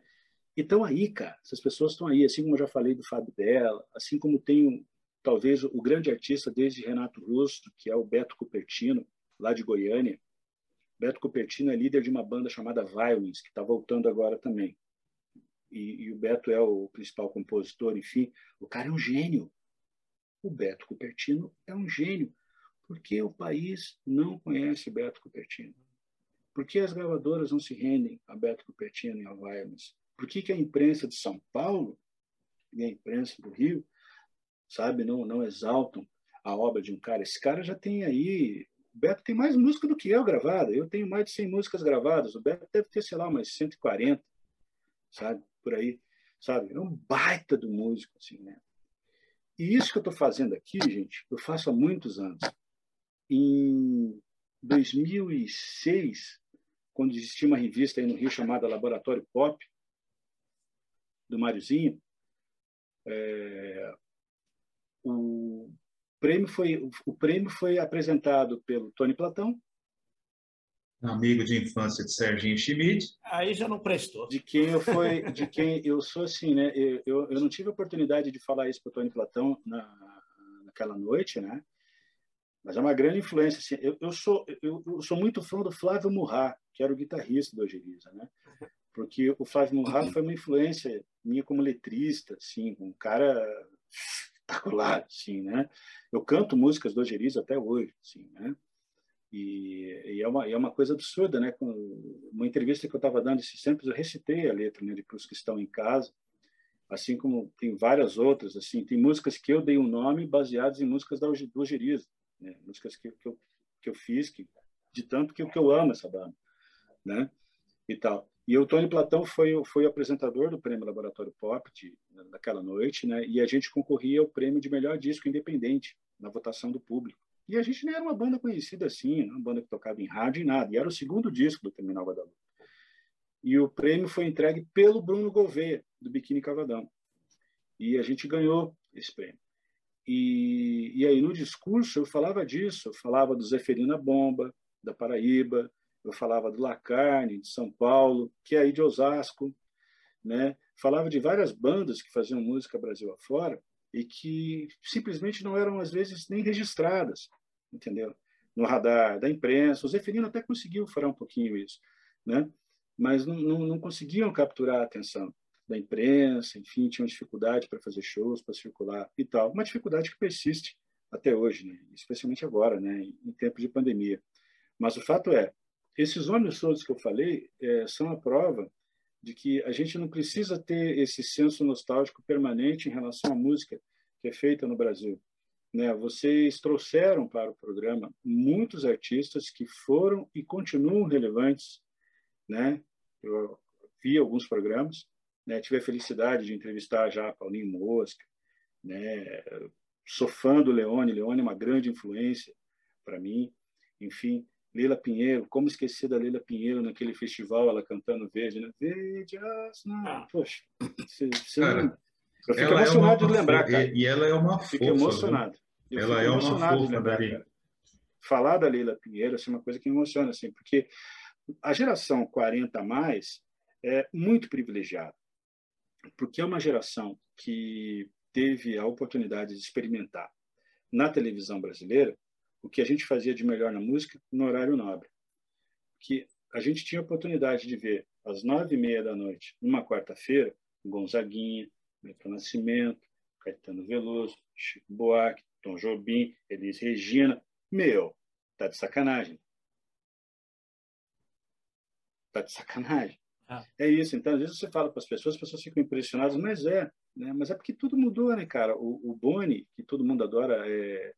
Então aí, cara, essas pessoas estão aí, assim como eu já falei do Fábio Della, assim como tem talvez o grande artista desde Renato Russo, que é o Beto Cupertino, lá de Goiânia. Beto Cupertino é líder de uma banda chamada Violins, que está voltando agora também. E, e, o Beto é o principal compositor, enfim. O cara é um gênio. O Beto Cupertino é um gênio. Por que o país não conhece Beto Cupertino? Por que as gravadoras não se rendem a Beto Cupertino e a Violence? Por que, que a imprensa de São Paulo e a imprensa do Rio, sabe, não, não exaltam a obra de um cara? Esse cara já tem aí. O Beto tem mais música do que eu gravada. Eu tenho mais de 100 músicas gravadas. O Beto deve ter, sei lá, umas 140, sabe? Por aí, sabe? É um baita do músico, assim, né? E isso que eu estou fazendo aqui, gente, eu faço há muitos anos. Em 2006, quando existia uma revista aí no Rio chamada Laboratório Pop, do Máriozinho, é, o prêmio foi o prêmio foi apresentado pelo Tony Platão, amigo de infância de Serginho Schmidt. Aí já não prestou. De quem eu foi, de quem eu sou assim, né? Eu, eu, eu não tive a oportunidade de falar isso para o Tony Platão na, naquela noite, né? Mas é uma grande influência. Assim, eu, eu sou eu, eu, sou muito fã do Flávio Murrá, que era o guitarrista do Ogeriza, né? Porque o Flávio Murrá foi uma influência minha como letrista, assim, um cara espetacular, assim, né? Eu canto músicas do Ogeriza até hoje, assim, né? E, e, é, uma, é uma coisa absurda, né? Uma entrevista que eu estava dando esses tempos, eu recitei a letra né, para os que estão em casa, assim como tem várias outras. assim Tem músicas que eu dei um nome baseadas em músicas do Ogeriza, né? músicas que, que, eu, que eu fiz, que, de tanto que, que eu amo essa banda, né? E tal. E o Tony Platão foi, foi apresentador do Prêmio Laboratório Pop de, naquela noite, né? E a gente concorria ao prêmio de melhor disco independente na votação do público. E a gente não era uma banda conhecida assim, uma banda que tocava em rádio e nada. E era o segundo disco do Terminal Guadalupe. E o prêmio foi entregue pelo Bruno Gouveia, do Biquíni Cavadão. E a gente ganhou esse prêmio. E, e aí, no discurso, eu falava disso. Eu falava do Zeferina Bomba, da Paraíba. Eu falava do Lacarne, de São Paulo, que é aí de Osasco. Né? Falava de várias bandas que faziam música Brasil afora e que simplesmente não eram, às vezes, nem registradas entendeu? No radar da imprensa. O Zeferino até conseguiu furar um pouquinho isso, né? mas não, não, não conseguiam capturar a atenção da imprensa, enfim, tinham dificuldade para fazer shows, para circular e tal. Uma dificuldade que persiste até hoje, né? especialmente agora, né? em tempo de pandemia. Mas o fato é, esses nomes todos que eu falei é, são a prova de que a gente não precisa ter esse senso nostálgico permanente em relação à música que é feita no Brasil. Né? Vocês trouxeram para o programa muitos artistas que foram e continuam relevantes. Né? Eu vi alguns programas, né? tive a felicidade de entrevistar já Paulinho Mosca, né? sou fã do Leone, Leone é uma grande influência para mim, enfim, Leila Pinheiro, como esquecer da Leila Pinheiro naquele festival, ela cantando Verde, né? Verde, não, poxa, você, você não, eu fico ela emocionado é de lembrar, cara. E, ela é uma fofa. Fico emocionado. Eu ela é uma fofa, lembrar, Dari. Falar da Leila Pinheiro assim, é uma coisa que me emociona, assim, porque a geração 40 a mais é muito privilegiada, porque é uma geração que teve a oportunidade de experimentar na televisão brasileira o que a gente fazia de melhor na música no horário nobre. Que a gente tinha a oportunidade de ver às nove e meia da noite, numa quarta-feira, Gonzaguinha, Milton Nascimento, Caetano Veloso, Chico Buarque, Tom Jobim, Elis Regina. Meu, tá de sacanagem. Tá de sacanagem. Ah. É isso. Então, às vezes você fala para as pessoas, as pessoas ficam impressionadas, mas é. Né? Mas é porque tudo mudou, né, cara? O, o Boni, que todo mundo adora é,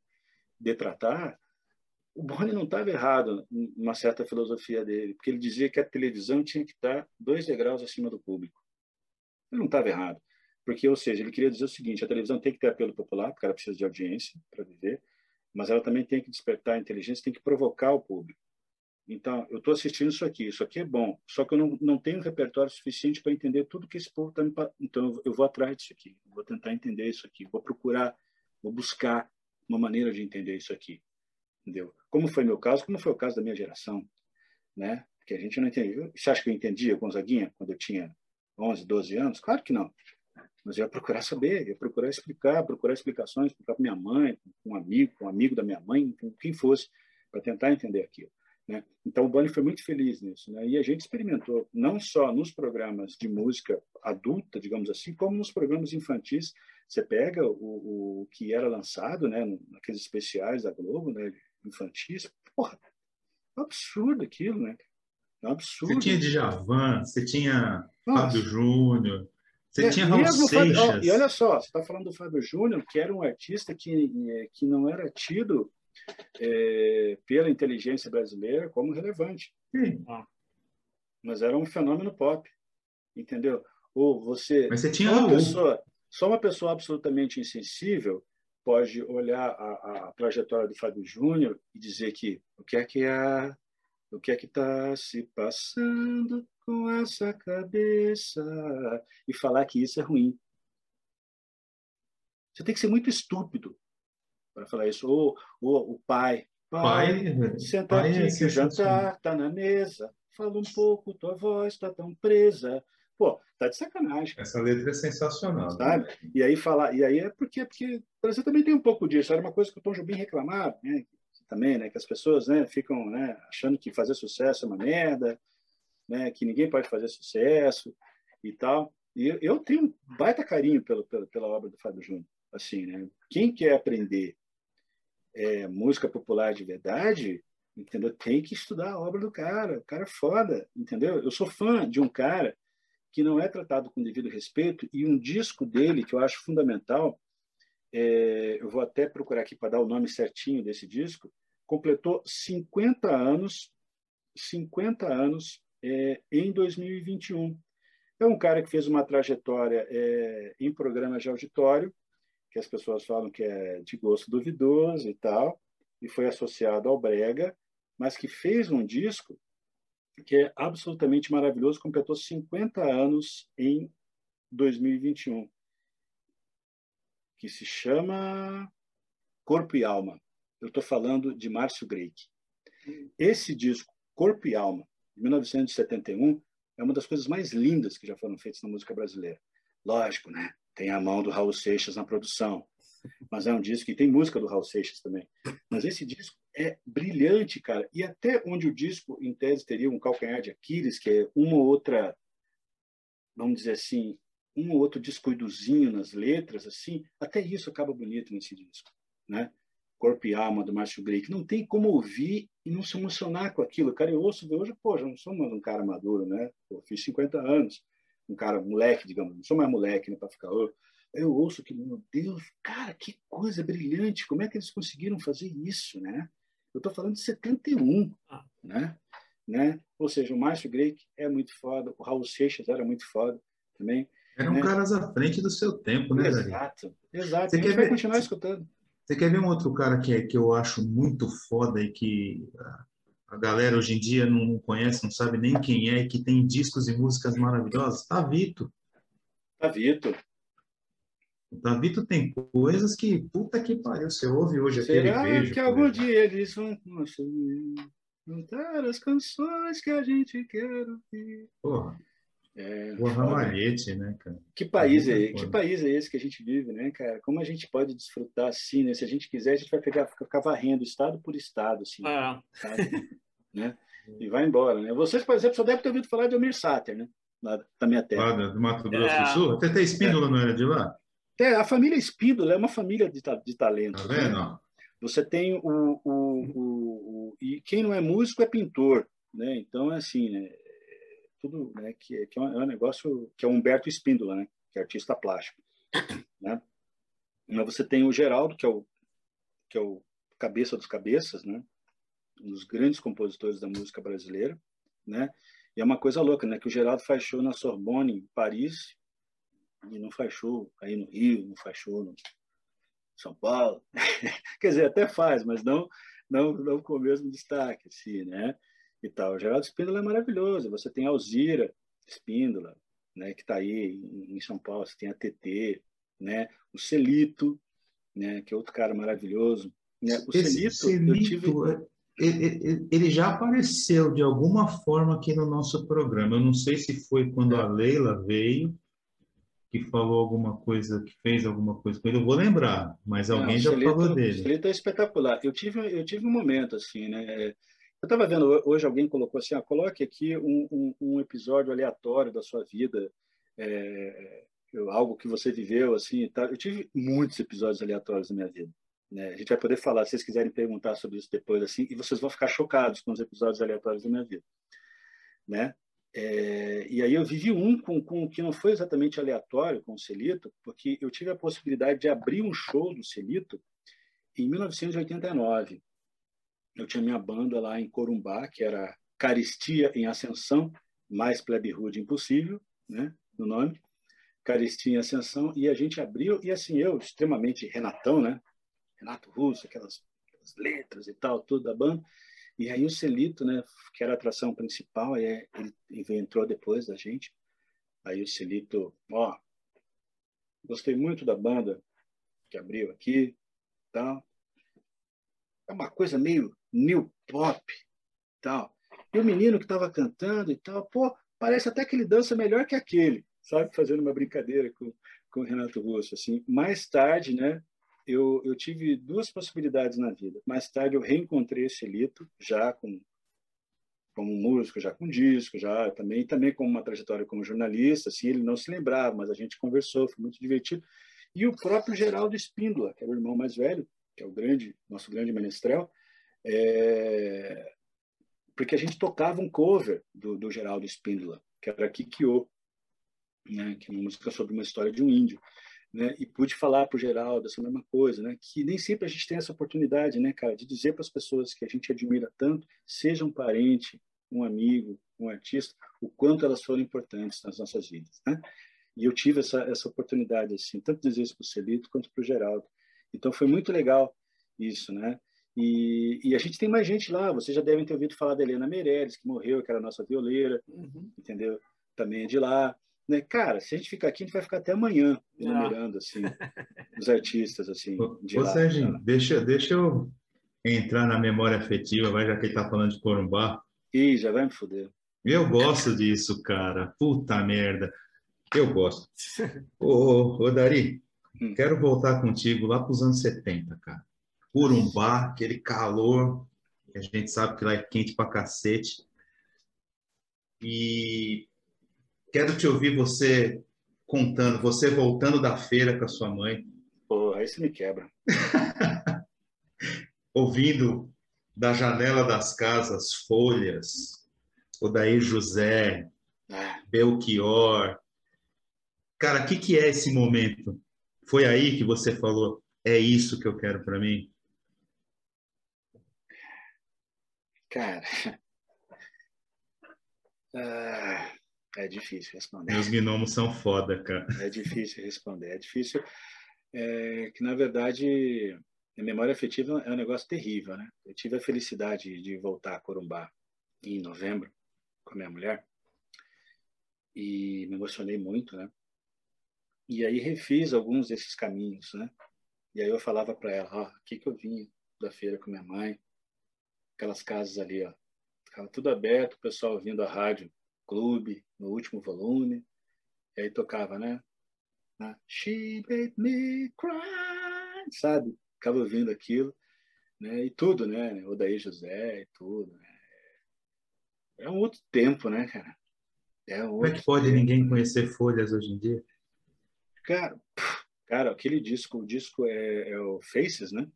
detratar, o Boni não estava errado numa certa filosofia dele, porque ele dizia que a televisão tinha que estar dois degraus acima do público. Ele não estava errado. Porque, ou seja, ele queria dizer o seguinte: a televisão tem que ter apelo popular, porque ela precisa de audiência para viver, mas ela também tem que despertar a inteligência, tem que provocar o público. Então, eu estou assistindo isso aqui, isso aqui é bom, só que eu não, não tenho repertório suficiente para entender tudo que esse povo está me. Então, eu vou atrás disso aqui, vou tentar entender isso aqui, vou procurar vou buscar uma maneira de entender isso aqui, entendeu? Como foi meu caso, como foi o caso da minha geração, né? Que a gente não entendeu. Você acha que eu entendia Gonzaguinha quando eu tinha 11, 12 anos? Claro que não. Mas eu ia procurar saber, ia procurar explicar, procurar explicações, explicar para minha mãe, um amigo, um amigo da minha mãe, com quem fosse, para tentar entender aquilo. Né? Então, o Bunny foi muito feliz nisso. Né? E a gente experimentou, não só nos programas de música adulta, digamos assim, como nos programas infantis. Você pega o, o que era lançado né, naqueles especiais da Globo, né, infantis, porra, é um absurdo aquilo, né? É um absurdo. Você tinha Djavan, você tinha Nossa. Fábio Júnior, você é, tinha Raul Seixas. e olha só, você está falando do Fábio Júnior, que era um artista que, é, que não era tido é, pela inteligência brasileira como relevante. Sim. Mas era um fenômeno pop, entendeu? Ou você, Mas você tinha uma pessoa, só uma pessoa absolutamente insensível pode olhar a, a trajetória do Fábio Júnior e dizer que o que é que é o que é que está se passando com essa cabeça e falar que isso é ruim. Você tem que ser muito estúpido para falar isso. Ou, ou o pai. Pai, pai senta pai aqui, é que o jantar está na mesa. Fala um pouco, tua voz está tão presa. Pô, tá de sacanagem. Essa letra é sensacional. Sabe? Né? E aí falar, e aí é porque, porque o Brasil também tem um pouco disso. Era uma coisa que o Tom Jobim reclamava, né? Também, né? Que as pessoas, né? Ficam, né? Achando que fazer sucesso é uma merda, né? Que ninguém pode fazer sucesso e tal. E eu tenho um baita carinho pelo, pela, pela obra do Fábio Júnior. Assim, né? Quem quer aprender é, música popular de verdade, entendeu? Tem que estudar a obra do cara. O cara é foda, entendeu? Eu sou fã de um cara que não é tratado com devido respeito e um disco dele que eu acho fundamental, é, eu vou até procurar aqui para dar o nome certinho desse disco, completou 50 anos, 50 anos é, em 2021. É um cara que fez uma trajetória é, em programas de auditório, que as pessoas falam que é de gosto duvidoso e tal, e foi associado ao Brega, mas que fez um disco que é absolutamente maravilhoso, completou 50 anos em 2021, que se chama Corpo e Alma. Eu estou falando de Márcio Greik. Esse disco, Corpo e Alma, de 1971, é uma das coisas mais lindas que já foram feitas na música brasileira. Lógico, né? tem a mão do Raul Seixas na produção. Mas é um disco que tem música do Raul Seixas também. Mas esse disco é brilhante, cara. E até onde o disco, em tese, teria um calcanhar de Aquiles, que é uma ou outra, vamos dizer assim, um ou outro descuidozinho nas letras, assim, até isso acaba bonito nesse disco, né? Corpo e Alma, do Márcio Grey, que não tem como ouvir e não se emocionar com aquilo. Cara, eu ouço hoje, pô, já não sou mais um cara maduro, né? Eu fiz 50 anos um cara moleque, digamos, não sou mais moleque, né, para ficar. Eu ouço que, meu Deus, cara, que coisa brilhante, como é que eles conseguiram fazer isso, né? Eu estou falando de 71, ah. né? né? Ou seja, o Márcio Greik é muito foda, o Raul Seixas era muito foda também. Eram né? caras à frente do seu tempo, né, Exato, exato. Você quer ver, continuar escutando. Você quer ver um outro cara que, é, que eu acho muito foda e que a galera hoje em dia não conhece, não sabe nem quem é, que tem discos e músicas maravilhosas? Tavito. Tavito. Tavito tem coisas que, puta que pariu, você ouve hoje Será aquele beijo. que algum dia eles vão cantar as canções que a gente quer ouvir? Porra. É, o ramalhete, né, cara? Que país é, é que país é esse que a gente vive, né, cara? Como a gente pode desfrutar assim, né? Se a gente quiser, a gente vai pegar, ficar varrendo estado por estado, assim, é. né? E vai embora, né? Vocês, por exemplo, só devem ter ouvido falar de Almir Sater, né? Lá da minha terra. Lá do Mato Grosso é. do Sul? Até tem Espíndola, não era de lá? É, a família Espíndola é uma família de, de talentos. Tá vendo? Né? Você tem o, o, o, o, E quem não é músico é pintor, né? Então, é assim, né? tudo, né, que, que é, um, é um negócio que é o Humberto Espíndola, né, que é artista plástico, né? Mas você tem o Geraldo, que é o que é o cabeça dos cabeças, né? Um dos grandes compositores da música brasileira, né? E é uma coisa louca, né, que o Geraldo faz show na Sorbonne, em Paris, e não faz show aí no Rio, não faz show no São Paulo. Quer dizer, até faz, mas não não, não com o mesmo destaque, assim, né? e tal. O Geraldo Espíndola é maravilhoso. Você tem a Alzira Espíndola, né, que está aí em, São Paulo. Você tem a TT, né, o Celito, né, que é outro cara maravilhoso. Né? O Celito, Celito tive... ele, ele já apareceu de alguma forma aqui no nosso programa. Eu não sei se foi quando a Leila veio, que falou alguma coisa, que fez alguma coisa com ele, eu vou lembrar, mas alguém não, já Celito, falou dele. O Celito é espetacular. Eu tive, eu tive um momento assim, né? Eu estava vendo hoje alguém colocou assim, ah, coloque aqui um, um, um, episódio aleatório da sua vida, é, algo que você viveu assim. Tá? Eu tive muitos episódios aleatórios na minha vida. Né? A gente vai poder falar, se vocês quiserem perguntar sobre isso depois assim, e vocês vão ficar chocados com os episódios aleatórios da minha vida, né? É, e aí eu vivi um com, com que não foi exatamente aleatório com o Celito, porque eu tive a possibilidade de abrir um show do Celito em 1989 eu tinha minha banda lá em Corumbá, que era Caristia em Ascensão, mais Plebe Rude impossível, né, no nome. Caristia em Ascensão, e a gente abriu, e assim, eu, extremamente Renatão, né, Renato Russo, aquelas, aquelas letras e tal, tudo da banda, e aí o Celito, né, que era a atração principal, aí ele, entrou depois da gente, aí o Celito, ó, gostei muito da banda que abriu aqui, tal, é uma coisa meio new pop, tal. E o menino que estava cantando e tal, pô, parece até que ele dança melhor que aquele, sabe? Fazendo uma brincadeira com, com o Renato Russo, assim. Mais tarde, né? Eu, eu tive duas possibilidades na vida. Mais tarde eu reencontrei esse Lito, já com como músico, já com disco, já também também com uma trajetória como jornalista, assim, ele não se lembrava, mas a gente conversou, foi muito divertido. E o próprio Geraldo Espíndola, que era o irmão mais velho, que é o grande, nosso grande menestrel, é, porque a gente tocava um cover do, do Geraldo Espíndola, que era Kikyo, né, que é uma música sobre uma história de um índio. Né, e pude falar para o Geraldo essa mesma coisa, né, que nem sempre a gente tem essa oportunidade, né, cara, de dizer para as pessoas que a gente admira tanto, seja um parente, um amigo, um artista, o quanto elas foram importantes nas nossas vidas, né? E eu tive essa, essa oportunidade, assim, tanto dizer isso para o Celito quanto para o Geraldo. Então foi muito legal isso, né? E, e, a gente tem mais gente lá. Vocês já devem ter ouvido falar da Helena Meirelles, que morreu, que era a nossa violeira, uhum. entendeu? Também é de lá. Né? Cara, se a gente ficar aqui, a gente vai ficar até amanhã ah. enumerando assim, os artistas. assim. De Ô, lá, Serginho, deixa, deixa eu entrar na memória afetiva, vai, já que ele está falando de Corumbá. Ih, já vai me foder. Eu gosto disso, cara. Puta merda. Eu gosto. ô, ô, Dari, hum. quero voltar contigo lá para os anos 70, cara. Curumbá, aquele calor, a gente sabe que lá é quente pra cacete. E quero te ouvir você contando, você voltando da feira com a sua mãe. Pô, aí você me quebra. Ouvindo da janela das casas folhas, Odair José, ah. Belchior. Cara, o que, que é esse momento? Foi aí que você falou, é isso que eu quero para mim? Cara, ah, é difícil responder. Meus gnomos são foda, cara. É difícil responder. É difícil. É, que, na verdade, a memória afetiva é um negócio terrível, né? Eu tive a felicidade de voltar a Corumbá em novembro com a minha mulher e me emocionei muito, né? E aí refiz alguns desses caminhos, né? E aí eu falava para ela, ó, aqui que eu vim da feira com minha mãe, aquelas casas ali, ó. Ficava tudo aberto, o pessoal ouvindo a rádio clube no último volume. E aí tocava, né? She made me cry, sabe? Ficava ouvindo aquilo, né? E tudo, né? Odaí José e tudo. Né? É um outro tempo, né, cara? É um Como é que pode tempo, ninguém conhecer folhas hoje em dia? Cara, cara, aquele disco, o disco é, é o Faces, né?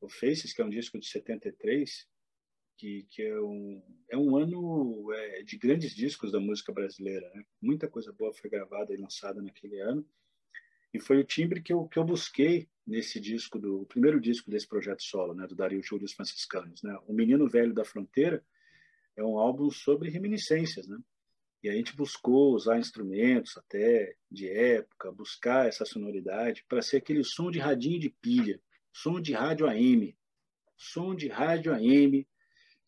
O Faces, que é um disco de 73, que, que é, um, é um ano é, de grandes discos da música brasileira. Né? Muita coisa boa foi gravada e lançada naquele ano. E foi o timbre que eu, que eu busquei nesse disco, do o primeiro disco desse projeto solo, né, do Dario Júlio os Franciscanos. Né? O Menino Velho da Fronteira é um álbum sobre reminiscências. Né? E a gente buscou usar instrumentos até de época, buscar essa sonoridade para ser aquele som de radinho de pilha, som de rádio AM, som de rádio AM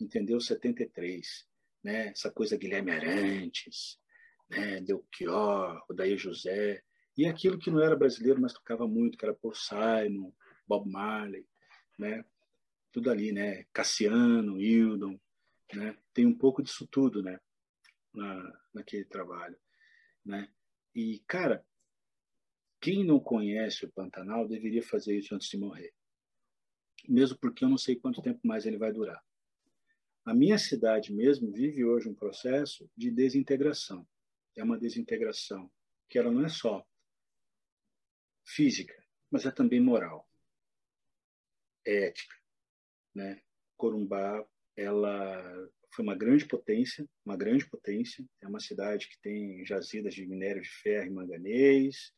entendeu 73, né? Essa coisa Guilherme Arantes, né? Belchior, Odair José, e aquilo que não era brasileiro, mas tocava muito, que era Paul Simon, Bob Marley, né? Tudo ali, né? Cassiano, Hildon, né? Tem um pouco disso tudo, né? Na, naquele trabalho, né? E, cara, quem não conhece o Pantanal deveria fazer isso antes de morrer. Mesmo porque eu não sei quanto tempo mais ele vai durar. A minha cidade mesmo vive hoje um processo de desintegração. É uma desintegração que ela não é só física, mas é também moral, é ética, né? Corumbá, ela foi uma grande potência, uma grande potência. É uma cidade que tem jazidas de minério de ferro e manganês,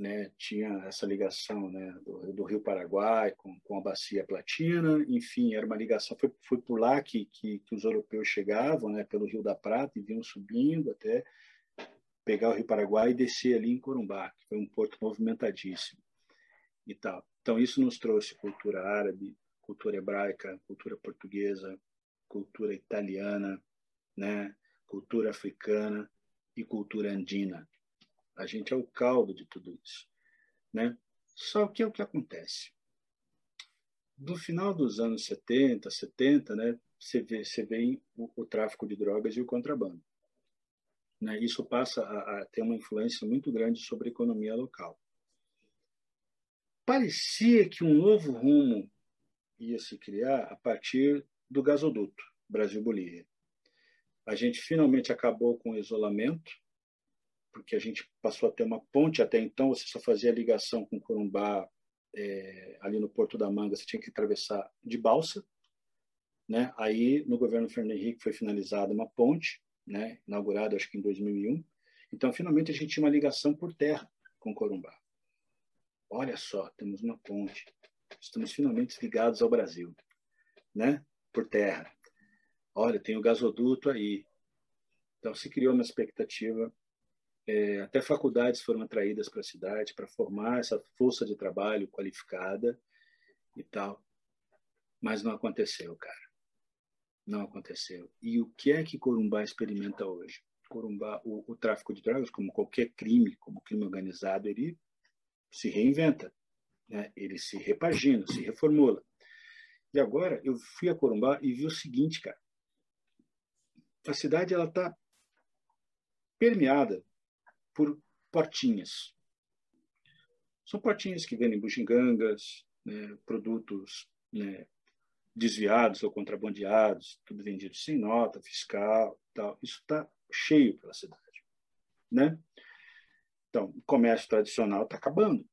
né? Tinha essa ligação, né? Do, do Rio Paraguai com, com a bacia Platina, enfim, era uma ligação. Foi, foi por lá que, que, que os europeus chegavam, né? Pelo Rio da Prata e vinham subindo até pegar o Rio Paraguai e descer ali em Corumbá, que foi um porto movimentadíssimo e tal. Então isso nos trouxe cultura árabe, cultura hebraica, cultura portuguesa, cultura italiana, né? cultura africana e cultura andina. A gente é o caldo de tudo isso, né? Só que é o que acontece. No final dos anos 70, 70, né, você vê, você vê o, o tráfico de drogas e o contrabando. Né? Isso passa a, a ter uma influência muito grande sobre a economia local. Parecia que um novo rumo ia se criar a partir do gasoduto Brasil-Bolívia. A gente finalmente acabou com o isolamento, porque a gente passou a ter uma ponte. Até então, você só fazia ligação com Corumbá é, ali no Porto da Manga, você tinha que atravessar de balsa. Né? Aí, no governo Fernando Henrique, foi finalizada uma ponte né, inaugurado acho que em 2001. Então, finalmente, a gente tinha uma ligação por terra com Corumbá. Olha só, temos uma ponte. Estamos finalmente ligados ao Brasil, né? Por terra. Olha, tem o gasoduto aí. Então, se criou uma expectativa. É, até faculdades foram atraídas para a cidade para formar essa força de trabalho qualificada e tal. Mas não aconteceu, cara não aconteceu. E o que é que Corumbá experimenta hoje? Corumbá, o, o tráfico de drogas, como qualquer crime, como crime organizado, ele se reinventa, né? ele se repagina, se reformula. E agora eu fui a Corumbá e vi o seguinte, cara. A cidade ela está permeada por portinhas. São portinhas que vendem bugigangas, né, produtos né, desviados ou contrabandeados, tudo vendido sem nota fiscal, tal. Isso está cheio pela cidade, né? Então, o comércio tradicional está acabando.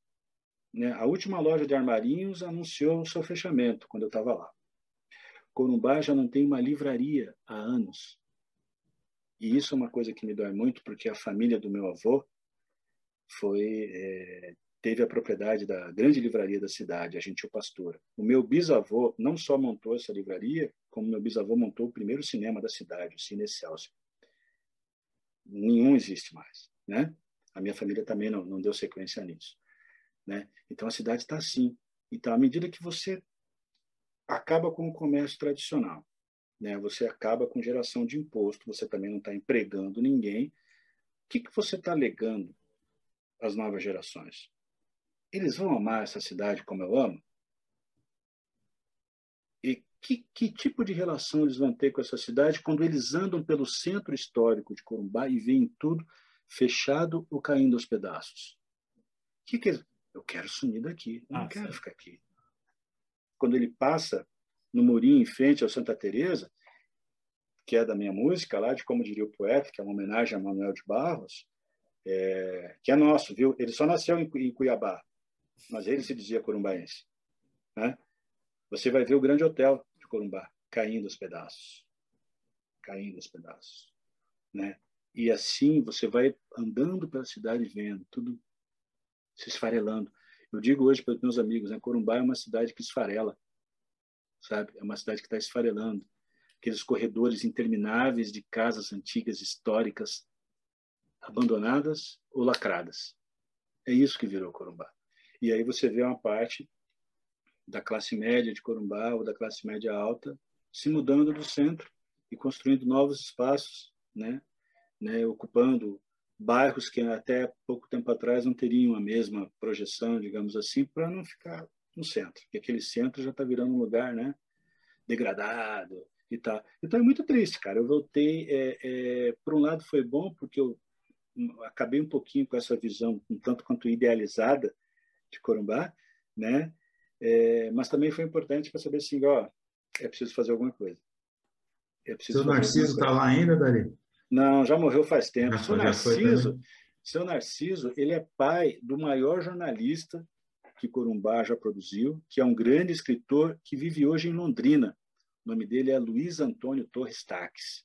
Né? A última loja de armarinhos anunciou o seu fechamento quando eu estava lá. Corumbá já não tem uma livraria há anos. E isso é uma coisa que me dói muito, porque a família do meu avô foi é, teve a propriedade da grande livraria da cidade, a Gentil Pastora. O meu bisavô não só montou essa livraria, como meu bisavô montou o primeiro cinema da cidade, o Cine Excelsior. Nenhum existe mais, né? A minha família também não, não deu sequência nisso, né? Então a cidade está assim. Então, à medida que você acaba com o comércio tradicional, né? Você acaba com geração de imposto, você também não está empregando ninguém. O que, que você está legando às novas gerações? eles vão amar essa cidade como eu amo? E que, que tipo de relação eles vão ter com essa cidade quando eles andam pelo centro histórico de Corumbá e veem tudo fechado ou caindo aos pedaços? Que que eu quero sumir daqui, eu não ah, quero sim. ficar aqui. Quando ele passa no murinho em frente ao Santa Teresa, que é da minha música lá, de Como Diria o Poeta, que é uma homenagem a Manuel de Barros, é, que é nosso, viu? Ele só nasceu em, em Cuiabá, mas ele se dizia corumbaense. Né? Você vai ver o grande hotel de Corumbá caindo aos pedaços. Caindo aos pedaços. Né? E assim você vai andando pela cidade vendo tudo se esfarelando. Eu digo hoje para os meus amigos, né, Corumbá é uma cidade que esfarela, sabe? É uma cidade que está esfarelando. Aqueles corredores intermináveis de casas antigas, históricas, abandonadas ou lacradas. É isso que virou Corumbá. E aí você vê uma parte da classe média de Corumbá ou da classe média alta se mudando do centro e construindo novos espaços, né? né? ocupando bairros que até pouco tempo atrás não teriam a mesma projeção, digamos assim, para não ficar no centro, que aquele centro já está virando um lugar, né, degradado e tal. Então é muito triste, cara. Eu voltei, é, é, por um lado foi bom porque eu acabei um pouquinho com essa visão um tanto quanto idealizada de Corumbá, né? É, mas também foi importante para saber assim, ó, é preciso fazer alguma coisa. É preciso Seu Narciso está lá ainda, Dari? Não, já morreu faz tempo. Ah, seu Narciso, seu Narciso, ele é pai do maior jornalista que Corumbá já produziu, que é um grande escritor que vive hoje em Londrina. O nome dele é Luiz Antônio Torres Taques,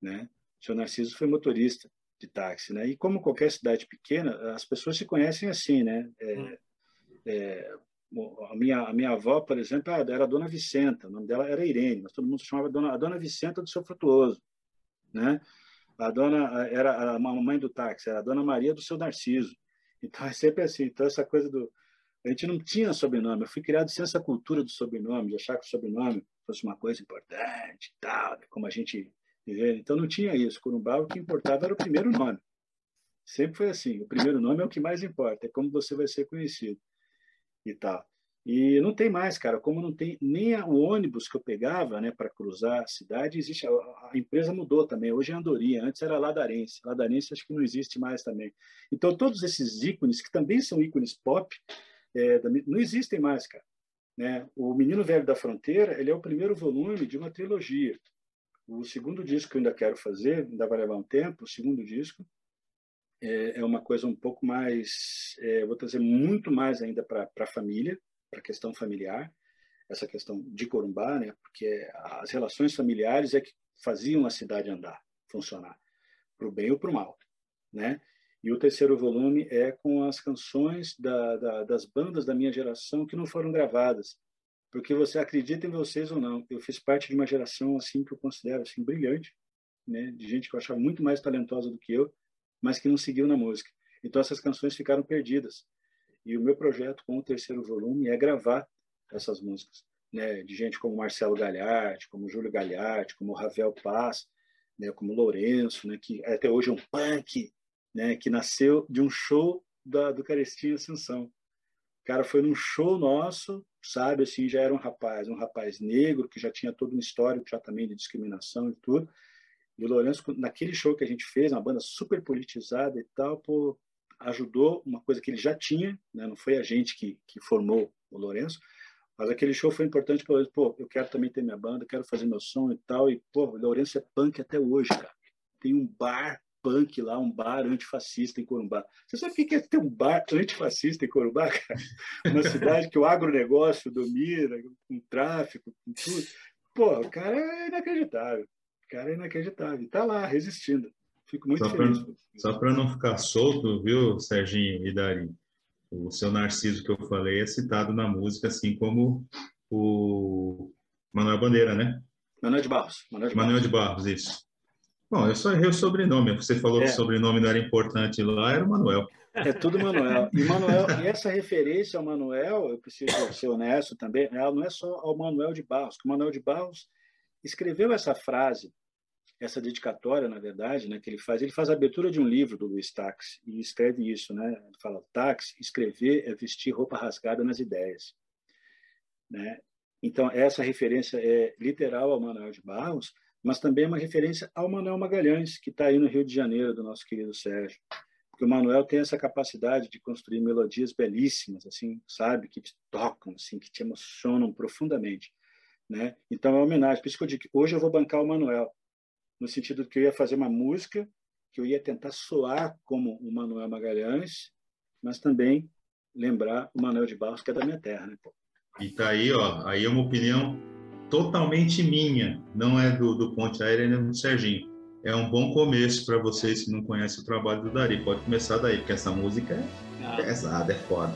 né? Seu Narciso foi motorista de táxi, né? E como qualquer cidade pequena, as pessoas se conhecem assim, né? É, hum. é, a minha a minha avó, por exemplo, era a Dona Vicenta, o nome dela era Irene, mas todo mundo chamava Dona a Dona Vicenta do seu frutuoso, né? A dona era a mamãe do táxi, era a Dona Maria do seu Narciso. Então é sempre assim. Então essa coisa do a gente não tinha sobrenome. Eu fui criado sem essa cultura do sobrenome, de achar que o sobrenome fosse uma coisa importante, tal, como a gente então não tinha isso. Corumbá, o que importava era o primeiro nome. Sempre foi assim. O primeiro nome é o que mais importa, é como você vai ser conhecido e tal. E não tem mais, cara. Como não tem nem o ônibus que eu pegava, né, para cruzar a cidade, existe. A, empresa mudou também. Hoje é Andorinha. Antes era Ladarense. Ladarense acho que não existe mais também. Então todos esses ícones que também são ícones pop, é, não existem mais, cara. Né? O Menino Velho da Fronteira, ele é o primeiro volume de uma trilogia. O segundo disco que eu ainda quero fazer, ainda vai levar um tempo, o segundo disco é, é uma coisa um pouco mais, é, vou trazer muito mais ainda para a família, para a questão familiar, essa questão de Corumbá, né? Porque as relações familiares é que faziam a cidade andar, funcionar, para o bem ou para o mal, né? E o terceiro volume é com as canções da, da, das bandas da minha geração que não foram gravadas, porque você acredita em vocês ou não. Eu fiz parte de uma geração assim que eu considero assim brilhante, né, de gente que eu achava muito mais talentosa do que eu, mas que não seguiu na música. Então essas canções ficaram perdidas. E o meu projeto com o terceiro volume é gravar essas músicas, né, de gente como Marcelo Galhardi, como Júlio Galhardi, como Ravel Paz, né, como Lourenço, né, que até hoje é um punk, né, que nasceu de um show da, do Carestinha Ascensão. O cara foi num show nosso, sabe, assim, já era um rapaz, um rapaz negro, que já tinha todo um histórico já também de discriminação e tudo. E o Lourenço, naquele show que a gente fez, uma banda super politizada e tal, pô, ajudou uma coisa que ele já tinha, né? não foi a gente que, que formou o Lourenço, mas aquele show foi importante para ele, pô, eu quero também ter minha banda, quero fazer meu som e tal, e, pô, o Lourenço é punk até hoje, cara. Tem um bar punk lá, um bar antifascista em Corumbá. Você sabe o que é ter um bar antifascista em Corumbá, cara? Uma cidade que o agronegócio domina, com tráfico, com tudo. Pô, o cara é inacreditável. O cara é inacreditável. Está lá, resistindo. Fico muito só feliz. Pra, só para não ficar solto, viu, Serginho e Dari? O seu Narciso que eu falei é citado na música, assim como o Manuel Bandeira, né? Manuel de Barros. Manuel de Barros, Manuel de Barros isso. Bom, eu só errei o sobrenome. Você falou é. que o sobrenome não era importante lá, era o Manuel. É tudo Manuel. E, Manuel, e essa referência ao Manuel, eu preciso ser honesto também, ela não é só ao Manuel de Barros, que o Manuel de Barros escreveu essa frase, essa dedicatória, na verdade, né, que ele faz. Ele faz a abertura de um livro do Luiz Tax e escreve isso, né? Ele fala: Tax, escrever é vestir roupa rasgada nas ideias, né? Então essa referência é literal ao Manuel de Barros, mas também é uma referência ao Manuel Magalhães, que está aí no Rio de Janeiro, do nosso querido Sérgio. Porque o Manuel tem essa capacidade de construir melodias belíssimas, assim, sabe, que te tocam, assim, que te emocionam profundamente, né? Então é uma homenagem. Por isso que eu digo que hoje eu vou bancar o Manuel, no sentido que eu ia fazer uma música que eu ia tentar soar como o Manuel Magalhães, mas também lembrar o Manuel de Barros, que é da minha terra, né? Pô? E tá aí, ó, aí é uma opinião totalmente minha, não é do, do Ponte Aérea nem do Serginho. É um bom começo para vocês que não conhecem o trabalho do Dari. Pode começar daí, porque essa música é ah. pesada, é foda.